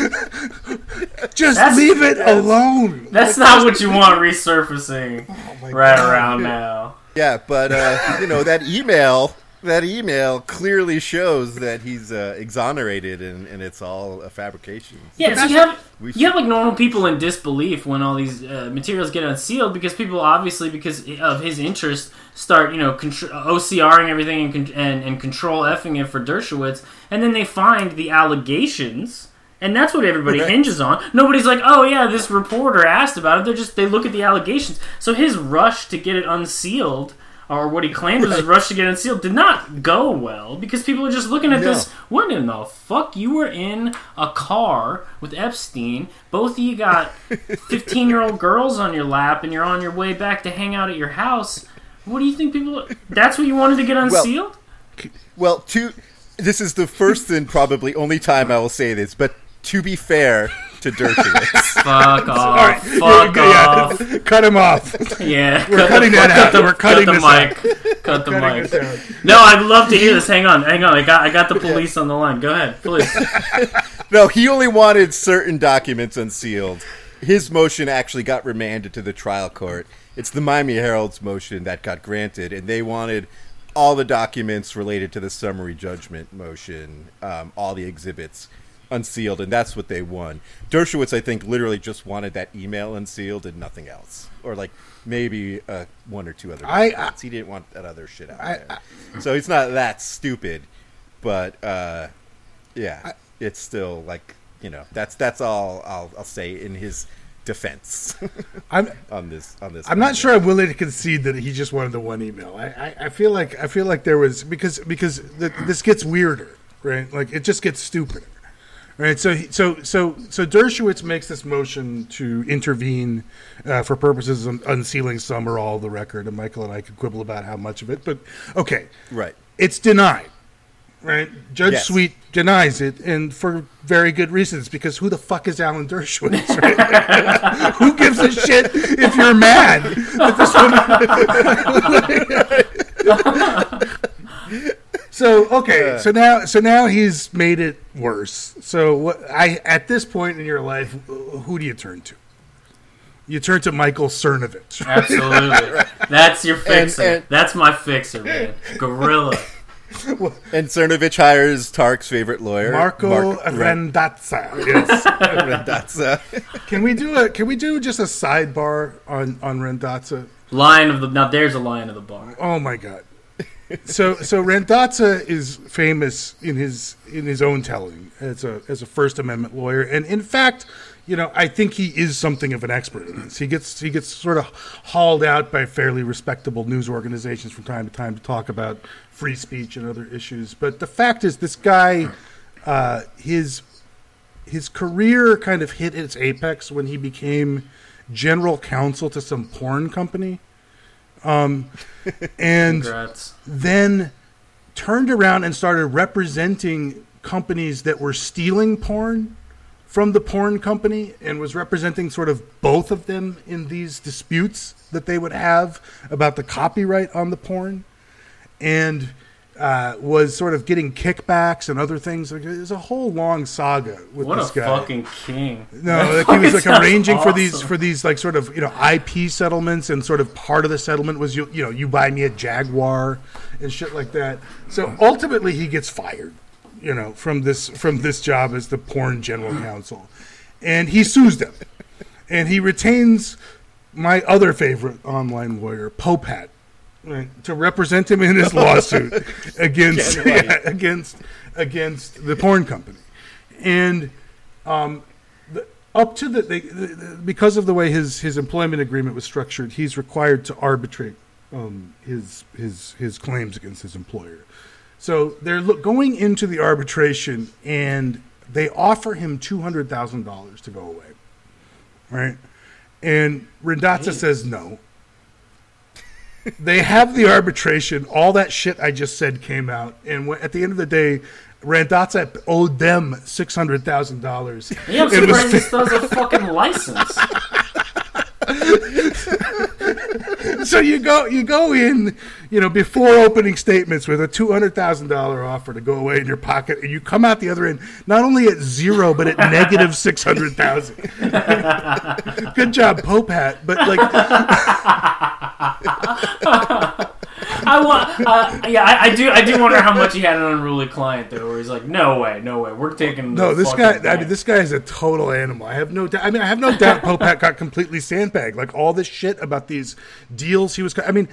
That's- leave it that's- alone. That's not what you want resurfacing my right God. around now. Yeah, but uh, you know that email. That email clearly shows that he's uh, exonerated, and, and it's all a fabrication. Yeah, so you have We you have like normal people in disbelief when all these uh, materials get unsealed because people obviously because of his interest start you know contr- OCRing everything and, con- and and control effing it for Dershowitz, and then they find the allegations. And that's what everybody Right. hinges on. Nobody's like, "Oh yeah, this reporter asked about it." They're just they look at the allegations. So his rush to get it unsealed, or what he claimed was his rush to get unsealed, did not go well because people are just looking at No. this what in the fuck? You were in a car with Epstein. Both of you got [laughs] 15 year old girls on your lap, and you're on your way back to hang out at your house. What do you think people. That's what you wanted to get unsealed? Well, to this is the first and probably only time I will say this, but to be fair to Dershowitz, [laughs] fuck off. All right, Fuck yeah, off. yeah, cut him off. Yeah. We're cutting that out. the, We're cutting cut this the out. mic. Cut the mic. No, I'd love to hear this. Hang on. Hang on. I got, I got the police on the line. Go ahead, please. [laughs] no, he only wanted certain documents unsealed. His motion actually got remanded to the trial court. It's the Miami Herald's motion that got granted, and they wanted all the documents related to the summary judgment motion, um, all the exhibits unsealed, and that's what they won. Dershowitz, I think, literally just wanted that email unsealed and nothing else, or like maybe uh, one or two other. I- documents. he didn't want that other shit out I- there, so he's not that stupid. But uh, yeah, it's still like you know that's that's all I'll I'll say in his defense [laughs] I'm [laughs] on this on this. I'm not sure I'm willing to concede that he just wanted the one email. I, I, I feel like I feel like there was because because the, this gets weirder, right? Like it just gets stupider, right? So so so so Dershowitz makes this motion to intervene uh, for purposes of unsealing some or all of the record, and Michael and I could quibble about how much of it, but okay, Right. it's denied. Right, Judge Yes. Sweet denies it, and for very good reasons. Because who the fuck is Alan Dershowitz? Right? [laughs] who gives a shit if you're mad that this woman? [laughs] [laughs] so okay, so now so now he's made it worse. So what? I at this point in your life, who do you turn to? You turn to Michael Cernovich. [laughs] Absolutely. That's your fixer. and- That's my fixer, man. Gorilla. [laughs] And Cernovich hires Tark's favorite lawyer, Marco Mark Randazza. [laughs] Yes. Randazza. Can we do a? Can we do just a sidebar on on Randazza? Lion of the now. There's a lion of the bar. Oh my god! [laughs] So so Randazza is famous in his in his own telling as a as a First Amendment lawyer, and in fact, you know, I think he is something of an expert in this. He gets he gets sort of hauled out by fairly respectable news organizations from time to time to talk about free speech and other issues. But the fact is, this guy, uh, his his career kind of hit its apex when he became general counsel to some porn company. Um, [laughs] and Congrats. then turned around and started representing companies that were stealing porn from the porn company and was representing sort of both of them in these disputes that they would have about the copyright on the porn and uh, was sort of getting kickbacks and other things. Like, There's a whole long saga with What this a guy. fucking king. No, like he was like arranging for these for these like sort of you know IP settlements, and sort of part of the settlement was you you know you buy me a Jaguar and shit like that. So ultimately, he gets fired, you know, from this from this job as the porn general [gasps] counsel, and he sues them, and he retains my other favorite online lawyer, Popehat, right, to represent him in his lawsuit [laughs] against yeah, against against the porn company, and um, the, up to the, the, the because of the way his his employment agreement was structured, he's required to arbitrate um, his his his claims against his employer. So they're look, going into the arbitration, and they offer him two hundred thousand dollars to go away, right? And Randazza says no. They have the arbitration. All that shit I just said came out, and at the end of the day, Randazza owed them six hundred thousand dollars. Yeah, I'm surprised he still has a fucking license. [laughs] [laughs] so you go you go in you know before opening statements with a two hundred thousand dollar offer to go away in your pocket, and you come out the other end not only at zero but at negative [laughs] six hundred thousand. [laughs] Good job, Popehat. But like, I want, uh, yeah, I, I do, I do wonder how much he had an unruly client though, where he's like, no way, no way, we're taking. no, this guy. I mean, this guy is a total animal. I have no. doubt. I mean, I have no doubt Popehat got completely sandbagged. Like all this shit about these deals he was. I mean.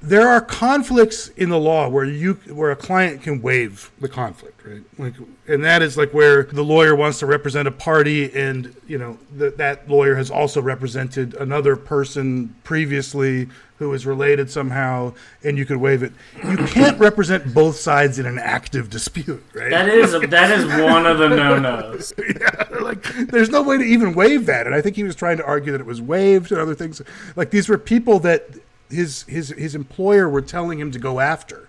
There are conflicts in the law where you where a client can waive the conflict, right? Like, and that is like where the lawyer wants to represent a party, and you know that that lawyer has also represented another person previously who is related somehow, and you could waive it. You can't [coughs] represent both sides in an active dispute, right? That is that is one of the no nos. [laughs] yeah, like there's no way to even waive that. And I think he was trying to argue that it was waived and other things. Like these were people that his his his employer were telling him to go after,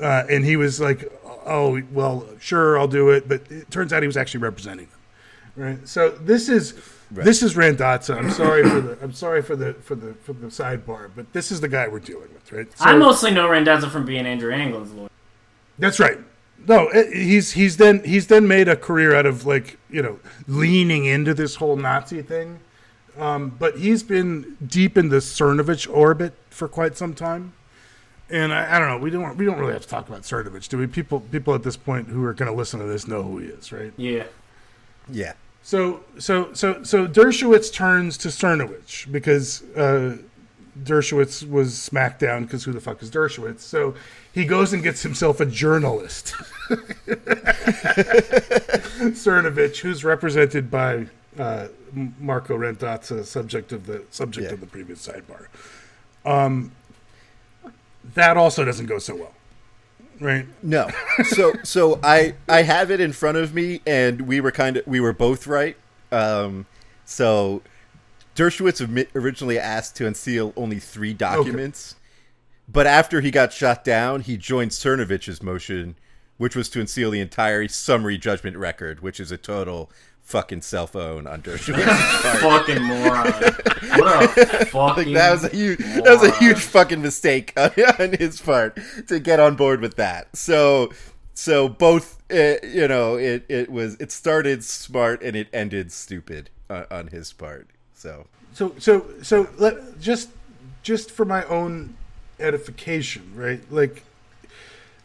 uh, and he was like, "Oh, well, sure, I'll do it." But it turns out he was actually representing them. Right. So this is this is Randazza. I'm sorry for the I'm sorry for the for the for the sidebar, but this is the guy we're dealing with, right? So, I mostly know Randazza from being Andrew Anglin's lawyer. That's right. No, he's he's then he's then made a career out of like you know leaning into this whole Nazi thing, um, but he's been deep in the Cernovich orbit for quite some time, and I, I don't know. We don't we don't really have to talk about Cernovich, do we? People people at this point who are going to listen to this know who he is, right? Yeah, Yeah. So so so so Dershowitz turns to Cernovich because uh, Dershowitz was smacked down because who the fuck is Dershowitz? So he goes and gets himself a journalist, [laughs] Cernovich, who's represented by uh, Marco Randazza, subject of the subject Yeah. of the previous sidebar. Um, that also doesn't go so well, right? No. So so I I have it in front of me, and we were kind of we were both right. Um, so Dershowitz originally asked to unseal only three documents, but after he got shot down, he joined Cernovich's motion, which was to unseal the entire summary judgment record, which is a total fucking cell phone on Dershowitz's part. fucking moron. What a [laughs] fucking. Like that was a huge that was a huge fucking mistake [laughs] on, on his part to get on board with that. So so both uh, you know it it was it started smart and it ended stupid on, on his part. So So so so let just just for my own edification, right? Like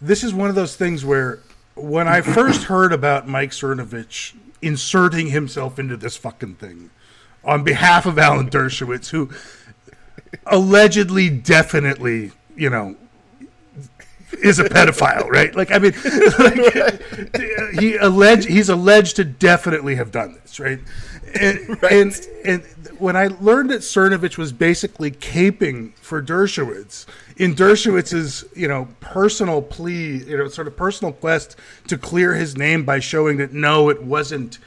this is one of those things where when I first heard about Mike Cernovich inserting himself into this fucking thing on behalf of Alan Dershowitz, who allegedly, definitely, you know, is a pedophile, right? Like, I mean, [laughs] like, he alleged he's alleged to definitely have done this, right? And, [laughs] and and when I learned that Cernovich was basically caping for Dershowitz in Dershowitz's you know personal plea, you know, sort of personal quest to clear his name by showing that no, it wasn't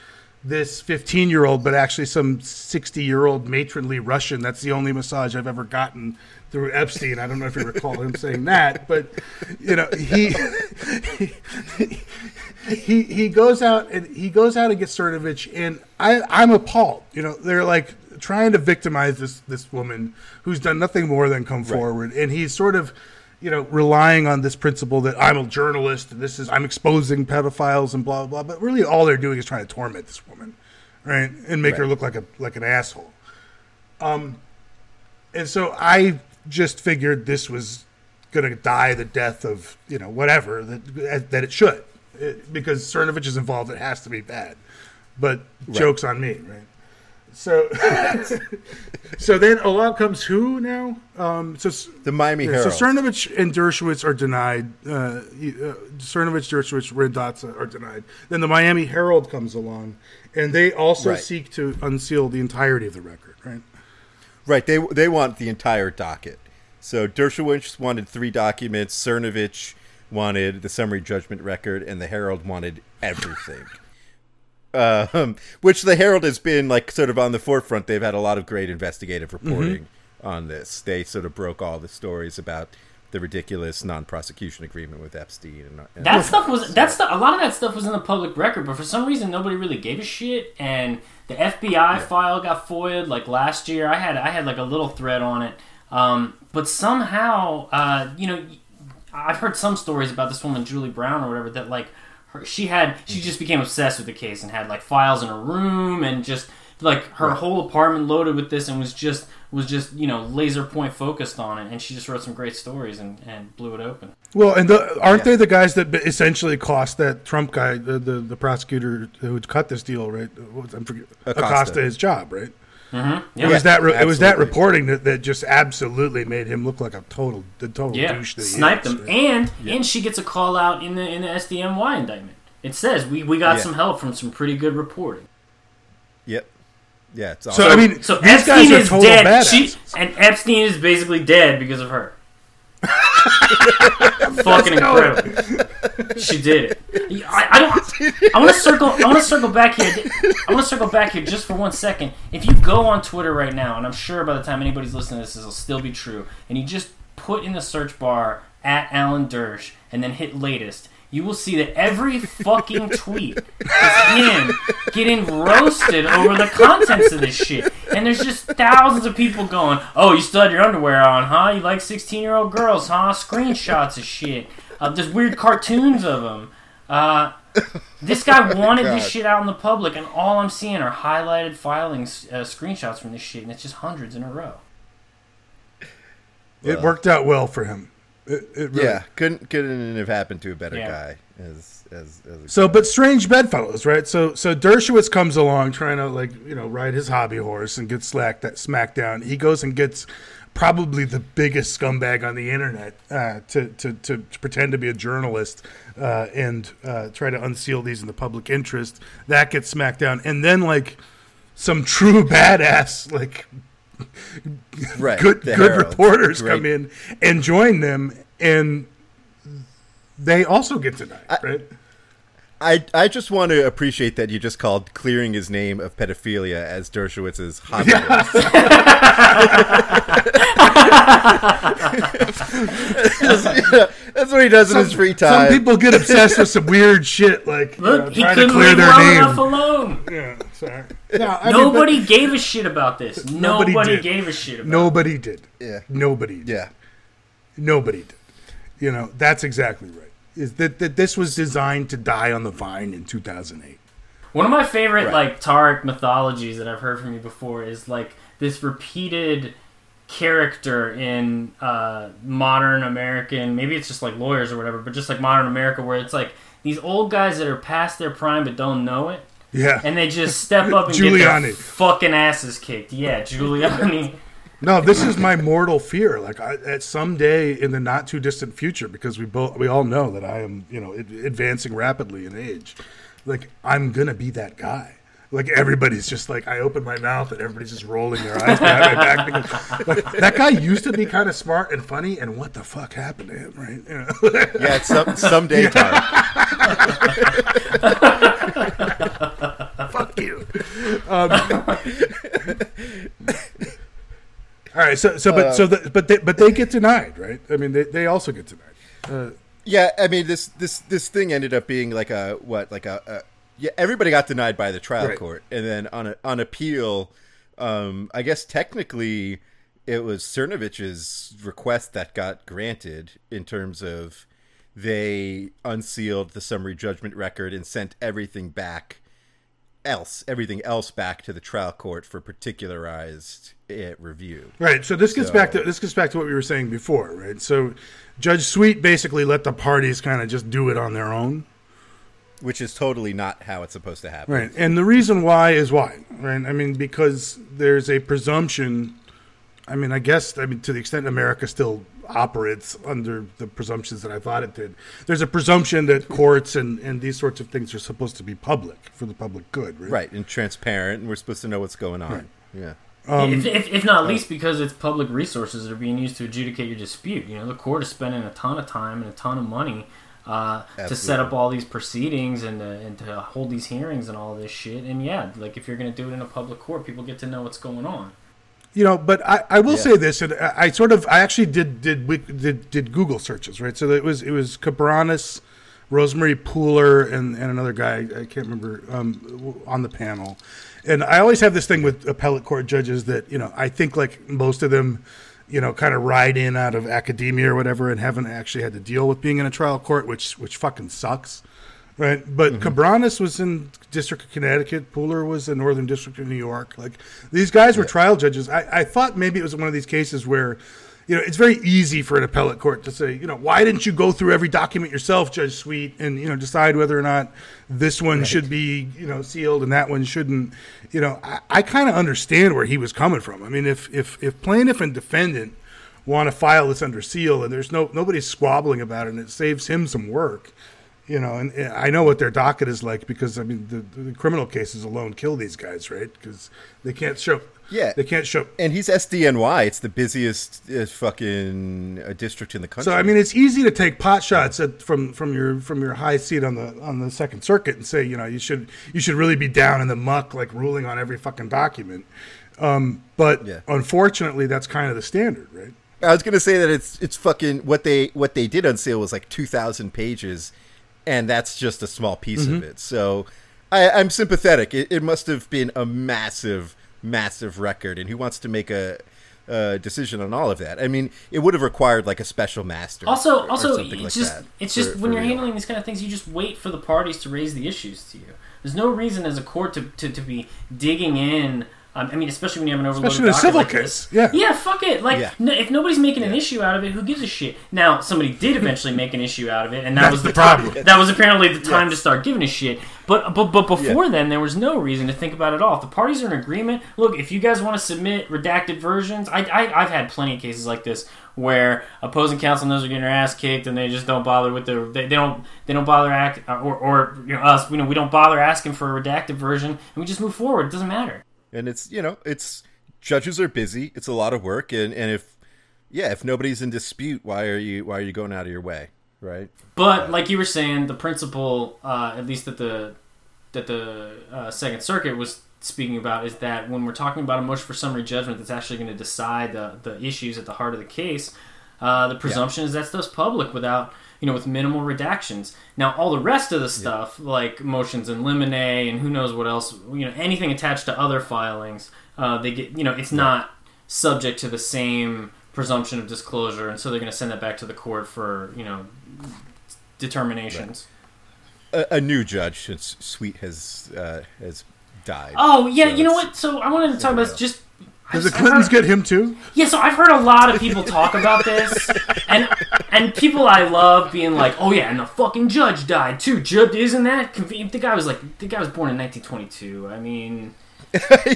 this 15 year old, but actually some 60 year old matronly Russian. That's the only massage I've ever gotten through Epstein. I don't know if you recall him saying that, but you know, he [laughs] he he goes out and he goes out and gets Cernovich, and I I'm appalled. You know, they're like trying to victimize this this woman who's done nothing more than come forward, and he's sort of you know, relying on this principle that I'm a journalist and this is I'm exposing pedophiles and blah blah. Blah but really, all they're doing is trying to torment this woman, right, and make her look like a like an asshole. Um, and so I just figured this was going to die the death of you know whatever that that it should, It- because Cernovich is involved. It has to be bad, but jokes on me, right? So, [laughs] so then along comes who now? Um, so the Miami yeah, Herald. so Cernovich and Dershowitz are denied. Uh, uh, Cernovich, Dershowitz, Randazza are denied. Then the Miami Herald comes along, and they also Right. seek to unseal the entirety of the record. Right? Right, they they want the entire docket. So Dershowitz wanted three documents. Cernovich wanted the summary judgment record, and the Herald wanted everything. [laughs] um, which the Herald has been like sort of on the forefront. They've had a lot of great investigative reporting on this. They sort of broke all the stories about the ridiculous non-prosecution agreement with Epstein. And, and That stuff was that stuff. A lot of that stuff was in the public record, but for some reason nobody really gave a shit. And the FBI file got foiled like last year. I had I had like a little thread on it, um, but somehow uh, you know I've heard some stories about this woman Julie Brown or whatever that like her, she had she just became obsessed with the case and had like files in her room and just like her whole apartment loaded with this and was just was just you know laser point focused on it and she just wrote some great stories and, and blew it open. Well, and the, aren't Yeah. they the guys that essentially cost that Trump guy, the the, the prosecutor who cut this deal, right? What I'm forget, Acosta. Acosta. his job, right? Yeah. It was that re- it was that reporting that, that just absolutely made him look like a total the total Yeah, douche that sniped is, them, right? and and she gets a call out in the in the SDNY indictment. It says we, we got Yeah. some help from some pretty good reporting. Yep. Yeah, it's So awesome. I mean, So these Epstein guys are is total dead. She and Epstein is basically dead because of her. [laughs] Fucking incredible. She did it. I, I don't. I want to circle. I want to circle back here. I want to circle back here just for one second. If you go on Twitter right now, and I'm sure by the time anybody's listening to this, this will still be true, and you just put in the search bar at Alan Dersh and then hit latest, you will see that every fucking tweet is him getting roasted over the contents of this shit. And there's just thousands of people going, "Oh, you still had your underwear on, huh? You like 16 year old girls, huh? Screenshots of shit. Uh, there's weird cartoons of them." Uh, this guy [laughs] wanted this shit out in the public, and all I'm seeing are highlighted filings, uh, screenshots from this shit, and it's just hundreds in a row. It worked out well for him. It, it really- yeah, couldn't couldn't have happened to a better Yeah. guy as as, as a So, but strange bedfellows, right? So, so Dershowitz comes along trying to like you know ride his hobby horse and get slacked that smacked down. He goes and gets probably the biggest scumbag on the internet uh, to, to to to pretend to be a journalist uh, and uh, try to unseal these in the public interest. That gets smacked down, and then like some true [laughs] badass like [laughs] right. good good Herald. reporters Great. come in and join them, and they also get denied, right? I I just want to appreciate that you just called clearing his name of pedophilia as Dershowitz's hobby. That's what he does in his free time. Some people get obsessed with some weird shit, like you know, Look, uh, he trying to couldn't clear leave their long name. enough alone. Yeah, sorry. No, I mean, Nobody gave a shit about this. Nobody Nobody, gave a shit but about nobody did. yeah, Nobody. Did. yeah. Nobody did. You know, that's exactly right. Is that, that this was designed to die on the vine in 2008? One of my favorite Right. like Tarek mythologies that I've heard from you before is like this repeated character in uh, modern American. Maybe it's just like lawyers or whatever, but just like modern America, where it's like these old guys that are past their prime but don't know it, Yeah. and they just step up and get their fucking asses kicked. Yeah, Giuliani. No, this is my mortal fear. Like I, at someday in the not too distant future, because we both we all know that I am, you know, advancing rapidly in age. Like I'm gonna be that guy. Like everybody's just like I open my mouth and everybody's just rolling their eyes behind my back. Because, like, that guy used to be kind of smart and funny, and what the fuck happened to him, right? You know? Yeah, it's some someday time. [laughs] [laughs] fuck you. Um, [laughs] all right, so so but so the, but they, but they get denied, right? I mean, they, they also get denied. Uh, Yeah, I mean this this this thing ended up being like a what like a, a yeah everybody got denied by the trial Right. court and then on a, on appeal, um, I guess technically it was Cernovich's request that got granted in terms of they unsealed the summary judgment record and sent everything back else everything else back to the trial court for particularized uh, review. Right. So this gets So- back to this gets back to what we were saying before, right? So Judge Sweet basically let the parties kind of just do it on their own, Which is totally not how it's supposed to happen. right? And the reason why is why, right? I mean, because there's a presumption. I mean, I guess I mean to the extent America still operates under the presumptions that I thought it did. There's a presumption that courts and and these sorts of things are supposed to be public for the public good, right? Right, and transparent, and we're supposed to know what's going on. Right. Yeah. if, if, if not least because it's public resources that are being used to adjudicate your dispute. You know, the court is spending a ton of time and a ton of money uh, to set up all these proceedings and to, and to hold these hearings and all this shit. And yeah, like if you're going to do it in a public court, people get to know what's going on. You know, but I, I will Yeah. say this, and I, I sort of I actually did did did did Google searches, right? So it was it was Cabranes, Rosemary Pooler, and, and another guy I can't remember um, on the panel. And I always have this thing with appellate court judges that you know I think like most of them, you know, kind of ride in out of academia or whatever, and haven't actually had to deal with being in a trial court, which which fucking sucks. Right, but mm-hmm. Cabranes was in District of Connecticut. Pooler was in Northern District of New York. Like these guys were trial judges. I, I thought maybe it was one of these cases where, you know, it's very easy for an appellate court to say, you know, why didn't you go through every document yourself, Judge Sweet, and you know decide whether or not this one should be you know sealed and that one shouldn't. You know, I, I kind of understand where he was coming from. I mean, if if if plaintiff and defendant want to file this under seal and there's no nobody's squabbling about it and it saves him some work you know and, and i know what their docket is like because i mean the, the criminal cases alone kill these guys right because they can't show Yeah. they can't show And he's SDNY. It's the busiest uh, fucking uh, district in the country. so i mean it's easy to take pot shots at, from from your from your high seat on the on the second circuit and say you know you should you should really be down in the muck like ruling on every fucking document um, but Yeah. unfortunately that's kind of the standard right I was gonna say that it's it's fucking what they what they did unseal was like two thousand pages, and that's just a small piece Mm-hmm. of it. So I, I'm sympathetic. It, it must have been a massive, massive record, and who wants to make a, a decision on all of that? I mean, it would have required like a special master. Also, or- or also, something it's like just it's for- just when you're real. handling these kind of things, you just wait for the parties to raise the issues to you. There's no reason as a court to, to, to be digging in. Um, I mean, especially when you have an overloaded Especially in a docket civil like case, this. yeah. yeah, fuck it. Like, Yeah. no, if nobody's making an issue out of it, who gives a shit? Now, somebody did eventually make an issue out of it, and that That's was the, the time- problem. That was apparently the time to start giving a shit. But but but before Yeah. then, there was no reason to think about it at all. If the parties are in agreement, look, if you guys want to submit redacted versions, I, I I've had plenty of cases like this where opposing counsel knows they're getting their ass kicked and they just don't bother with the they, they don't they don't bother act or or you know, us you know we don't bother asking for a redacted version and we just move forward. It doesn't matter. And it's you know it's judges are busy. It's a lot of work, and and if yeah, if nobody's in dispute, why are you why are you going out of your way, right? But like you were saying, the principle, uh, at least that the that the uh, Second Circuit was speaking about, is that when we're talking about a motion for summary judgment that's actually going to decide the the issues at the heart of the case, uh, the presumption is that stuff's public without you know with minimal redactions. Now all the rest of the stuff, like motions in limine and who knows what else, you know, anything attached to other filings, uh, they get you know it's not subject to the same presumption of disclosure, and so they're going to send that back to the court for you know determinations. A, a new judge since Sweet has uh, has died. Oh yeah, So you know what? So I wanted to talk about this just. Does the Clintons heard- get him too? Yeah, so I've heard a lot of people talk about this, and and people I love being like, "Oh yeah, and the fucking judge died too." Judge, isn't that convenient? The guy was like, the guy was born in 1922. I mean, [laughs]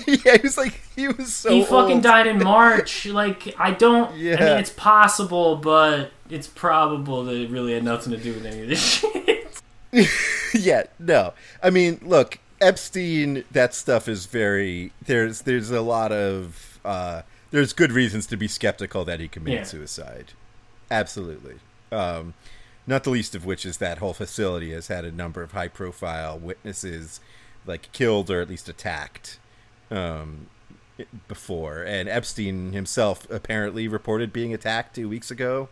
yeah, he was like he was so he fucking old. died in March. Like, I don't. Yeah. I mean, it's possible, but it's probable that it really had nothing to do with any of this [laughs] shit. [laughs] yeah, no. I mean, look, Epstein. That stuff is very. There's there's a lot of. Uh, there's good reasons to be skeptical that he committed Yeah. suicide. Absolutely. Um, not the least of which is that whole facility has had a number of high profile witnesses, like killed or at least attacked. Um, before and Epstein himself apparently reported being attacked two weeks ago.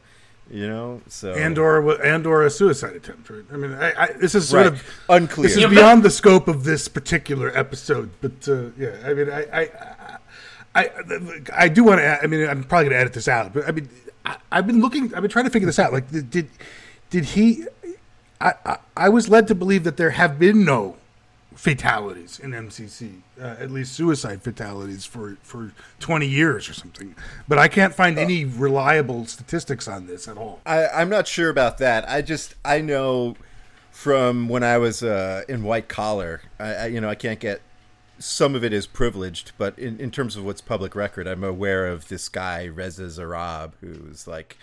You know, so and or and or a suicide attempt. Right? I mean, I, I, this is sort right, of unclear. this is Yeah, but- beyond the scope of this particular episode. But uh, yeah, I mean, I I, I, I, I do want to. I mean, I'm probably going to edit this out. But I mean, I, I've been looking. I've been trying to figure this out. Like, did did, did he? I, I I was led to believe that there have been no fatalities in MCC, uh, at least suicide fatalities for for 20 years or something. But I can't find any reliable statistics on this at all. I, I'm not sure about that. I just I know from when I was uh, in white collar. I, I you know I can't get some of it is privileged, but in, in terms of what's public record, I'm aware of this guy Reza Zarrab, who's like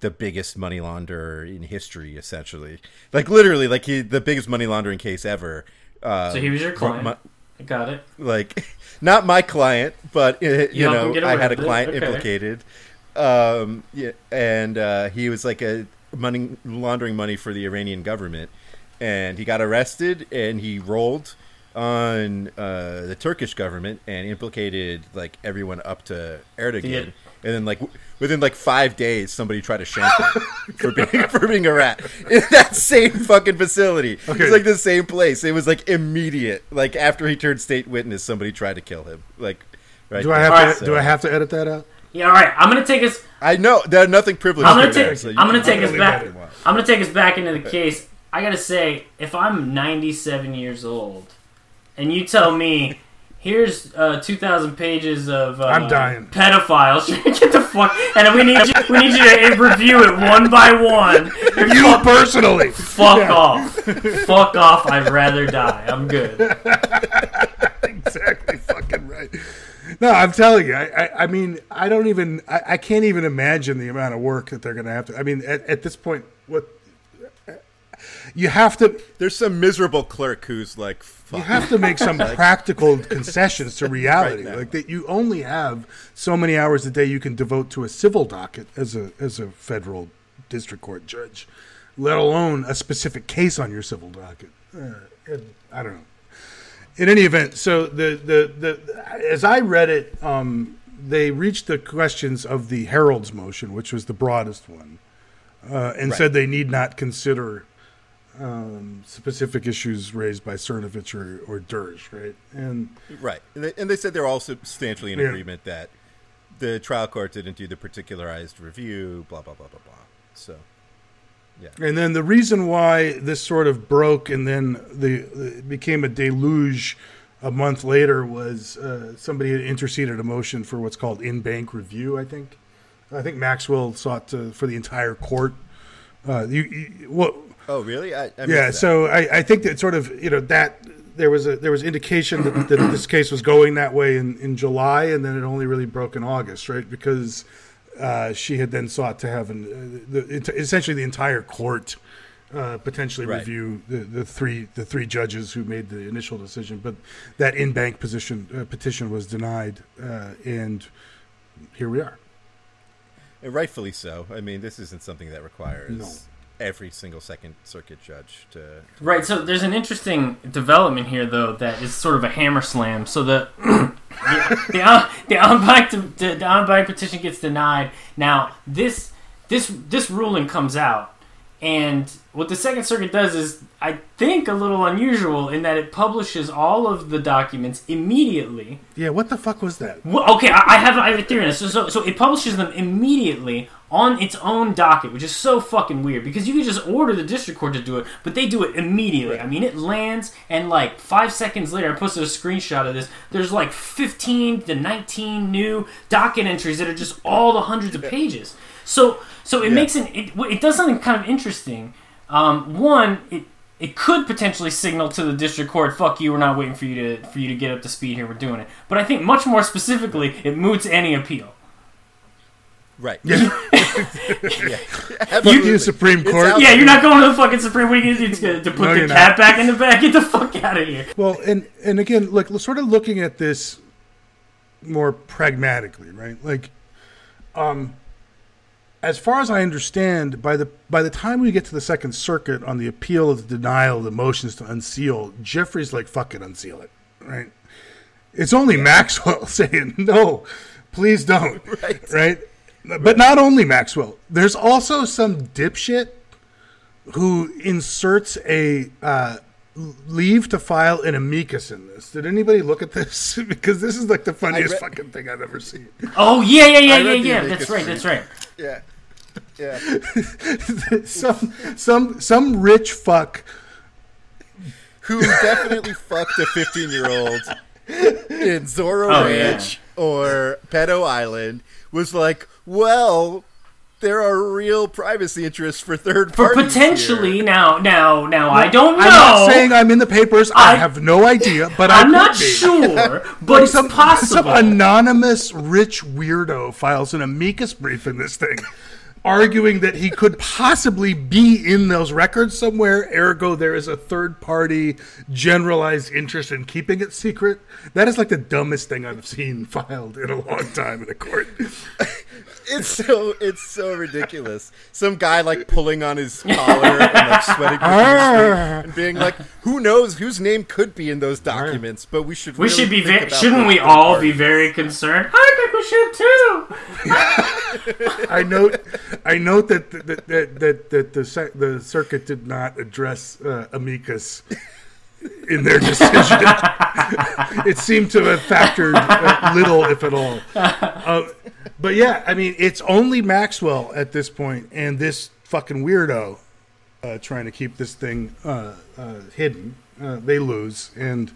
the biggest money launderer in history, essentially. Like literally, like he the biggest money laundering case ever. Uh, So he was your client? I Got it. like [laughs] not my client, but uh, [laughs] you You know, I had a client okay. implicated. Um, yeah, and uh, he was like a money laundering money for the Iranian government, and he got arrested and he rolled on uh, the Turkish government and implicated like everyone up to Erdogan. Yeah. And then, like w- within like five days, somebody tried to shank him [laughs] for being for being a rat in that same fucking facility. It Okay. was like the same place. It was like immediate. Like after he turned state witness, somebody tried to kill him. Like, right? Do I have Alright. to? Do I have to edit that out? Yeah. All right. I'm gonna take us. I know there's nothing privileged. I'm gonna here, take. so I'm gonna take us back. I'm gonna take us back into the case. I gotta say, if I'm 97 years old, and you tell me, here's uh, 2,000 pages of uh, I'm dying. pedophiles, [laughs] get the fuck, and we need you, we need you to review it one by one. You personally. Fuck off. Fuck off. I'd rather die. I'm good. [laughs] exactly fucking right. No, I'm telling you. I, I, I mean, I don't even. I, I can't even imagine the amount of work that they're going to have to. I mean, at, at this point, what you have to There's some miserable clerk who's like, you have to make some [laughs] practical [laughs] concessions to reality, Right like that. You only have so many hours a day you can devote to a civil docket as a as a federal district court judge, let alone a specific case on your civil docket. Uh, and I don't know. In any event, so the the, the as I read it, um, they reached the questions of the Herald's motion, which was the broadest one, uh, and Right. said they need not consider um, specific issues raised by Cernovich or, or Dersh, right? And Right, and they, and they said they're all substantially in Yeah. agreement that the trial court didn't do the particularized review. Blah blah blah blah blah. So, yeah. and then the reason why this sort of broke and then the, the became a deluge a month later was uh, somebody had interceded a motion for what's called en banc review. I think, I think Maxwell sought to, for the entire court. Uh, you, you what? Oh really? I, I yeah so I, I think that sort of you know that there was a there was indication that, that this case was going that way in, in July and then it only really broke in August right because uh, she had then sought to have an, uh, the, essentially the entire court uh, potentially Right. review the, the three the three judges who made the initial decision but that en banc position uh, petition was denied uh, and here we are And rightfully so. I mean, this isn't something that requires No. Every single Second Circuit judge to. Right. So there's an interesting development here, though, that is sort of a hammer slam. So the [clears throat] the the, the banc the, the petition gets denied. Now this this this ruling comes out, and what the Second Circuit does is, I think, a little unusual in that it publishes all of the documents immediately. yeah what the fuck was that Well, okay, I, I have I have a theory on this. So, so, so it publishes them immediately on its own docket, which is so fucking weird because you could just order the district court to do it, but they do it immediately. I mean, it lands, and like five seconds later, I posted a screenshot of this. There's like 15 to 19 new docket entries that are just all the hundreds of pages. So, so it makes an it, it does something kind of interesting. Um, one, it it could potentially signal to the district court, "Fuck you, we're not waiting for you to for you to get up to speed here. We're doing it." But I think much more specifically, it moots any appeal. Right. Yeah. [laughs] yeah. Fuck Absolutely. you Supreme Court Yeah, you're not going to the fucking Supreme. What are you gonna do to, to put No, the cat not. back in the bag? Get the fuck out of here. Well, and and again, like sort of looking at this more pragmatically, right? Like, um, as far as I understand, by the by the time we get to the Second Circuit on the appeal of the denial of the motions to unseal, Giuffre's like, "Fuck it, unseal it," right? It's only Maxwell [laughs] saying, "No, please don't," [laughs] Right. right? But not only Maxwell. There's also some dipshit who inserts a uh, leave to file an amicus in this. Did anybody look at this? [laughs] because this is like the funniest read- fucking thing I've ever seen. Oh yeah, yeah, yeah, I yeah, yeah. That's right. That's right. Yeah. Yeah. [laughs] some some some rich fuck. Who definitely [laughs] fucked a 15 year old in Zorro Oh, Ranch or Pedo Island was like, well, there are real privacy interests for third For parties. potentially here. now, now, now. I don't know. I'm not saying I'm in the papers. I, I- have no idea, but I I'm could not be. sure, [laughs] but it's some, possible. Some anonymous rich weirdo files an amicus brief in this thing arguing that he could possibly be in those records somewhere. Ergo, there is a third party generalized interest in keeping it secret. That is like the dumbest thing I've seen filed in a long time in a court. [laughs] It's so it's so ridiculous. Some guy like pulling on his collar and like sweating profusely and being like, "Who knows whose name could be in those documents?" But we should We really should be think very. Shouldn't we all parties. be very concerned? I think we should too. [laughs] I note, I note that that that that, that the the circuit did not address uh, amicus in their decision. [laughs] it seemed to have factored uh, little, if at all. Uh, but yeah, I mean, it's only Maxwell at this point, and this fucking weirdo uh, trying to keep this thing uh, uh, hidden. Uh, they lose, and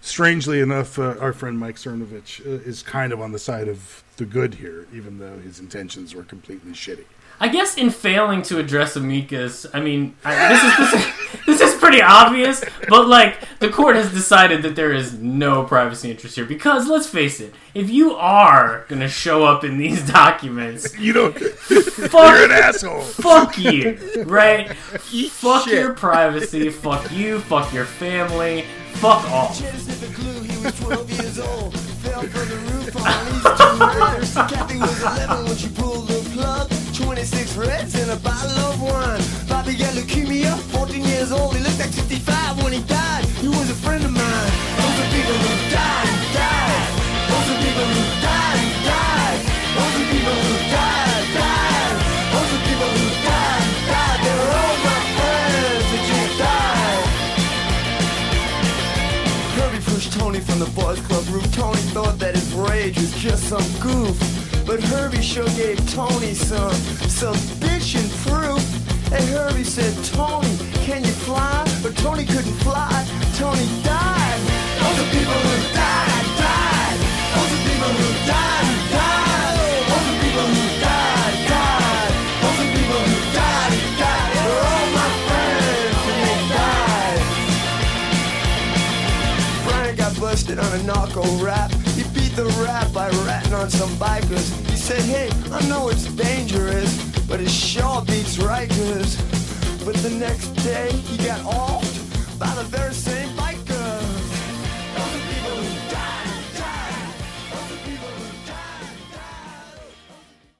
strangely enough, uh, our friend Mike Cernovich uh, is kind of on the side of the good here, even though his intentions were completely shitty. I guess in failing to address amicus, I mean, I, this is this, is this is pretty obvious, but like the court has decided that there is no privacy interest here because let's face it, if you are gonna show up in these [laughs] documents, You don't. [laughs] fuck, You're an asshole. fuck you, right? fuck shit. your privacy, fuck you, fuck your family, fuck all. [laughs] Chance never he was 12 years old. Fell from the roof on these two murders. Kathy was 11 when she pulled the plug. 26 reds and a bottle of wine. Bobby got leukemia, 14 years old. He looked like 55 when he died. He was a friend of mine. Those are people who died, died. Those are people who died, died. Those are people who died, died. Those are people who died, died. They were all my friends that just died. Herbie pushed Tony from the boys club roof. Tony thought that his rage was just some goof. But Herbie sure gave Tony some, bitchin' proof. And Herbie said, Tony, can you fly? But Tony couldn't fly. Tony died. Those are people who died, died. Those are people who died, died. Those are people who died, died. Those are people who died, died. They're all my friends and they died. Brian got busted on a narco rap. He beat the rap by ratting on some bikers. He said, hey, I know it's dangerous, but it sure beats Rikers. But the next day he got off by the very same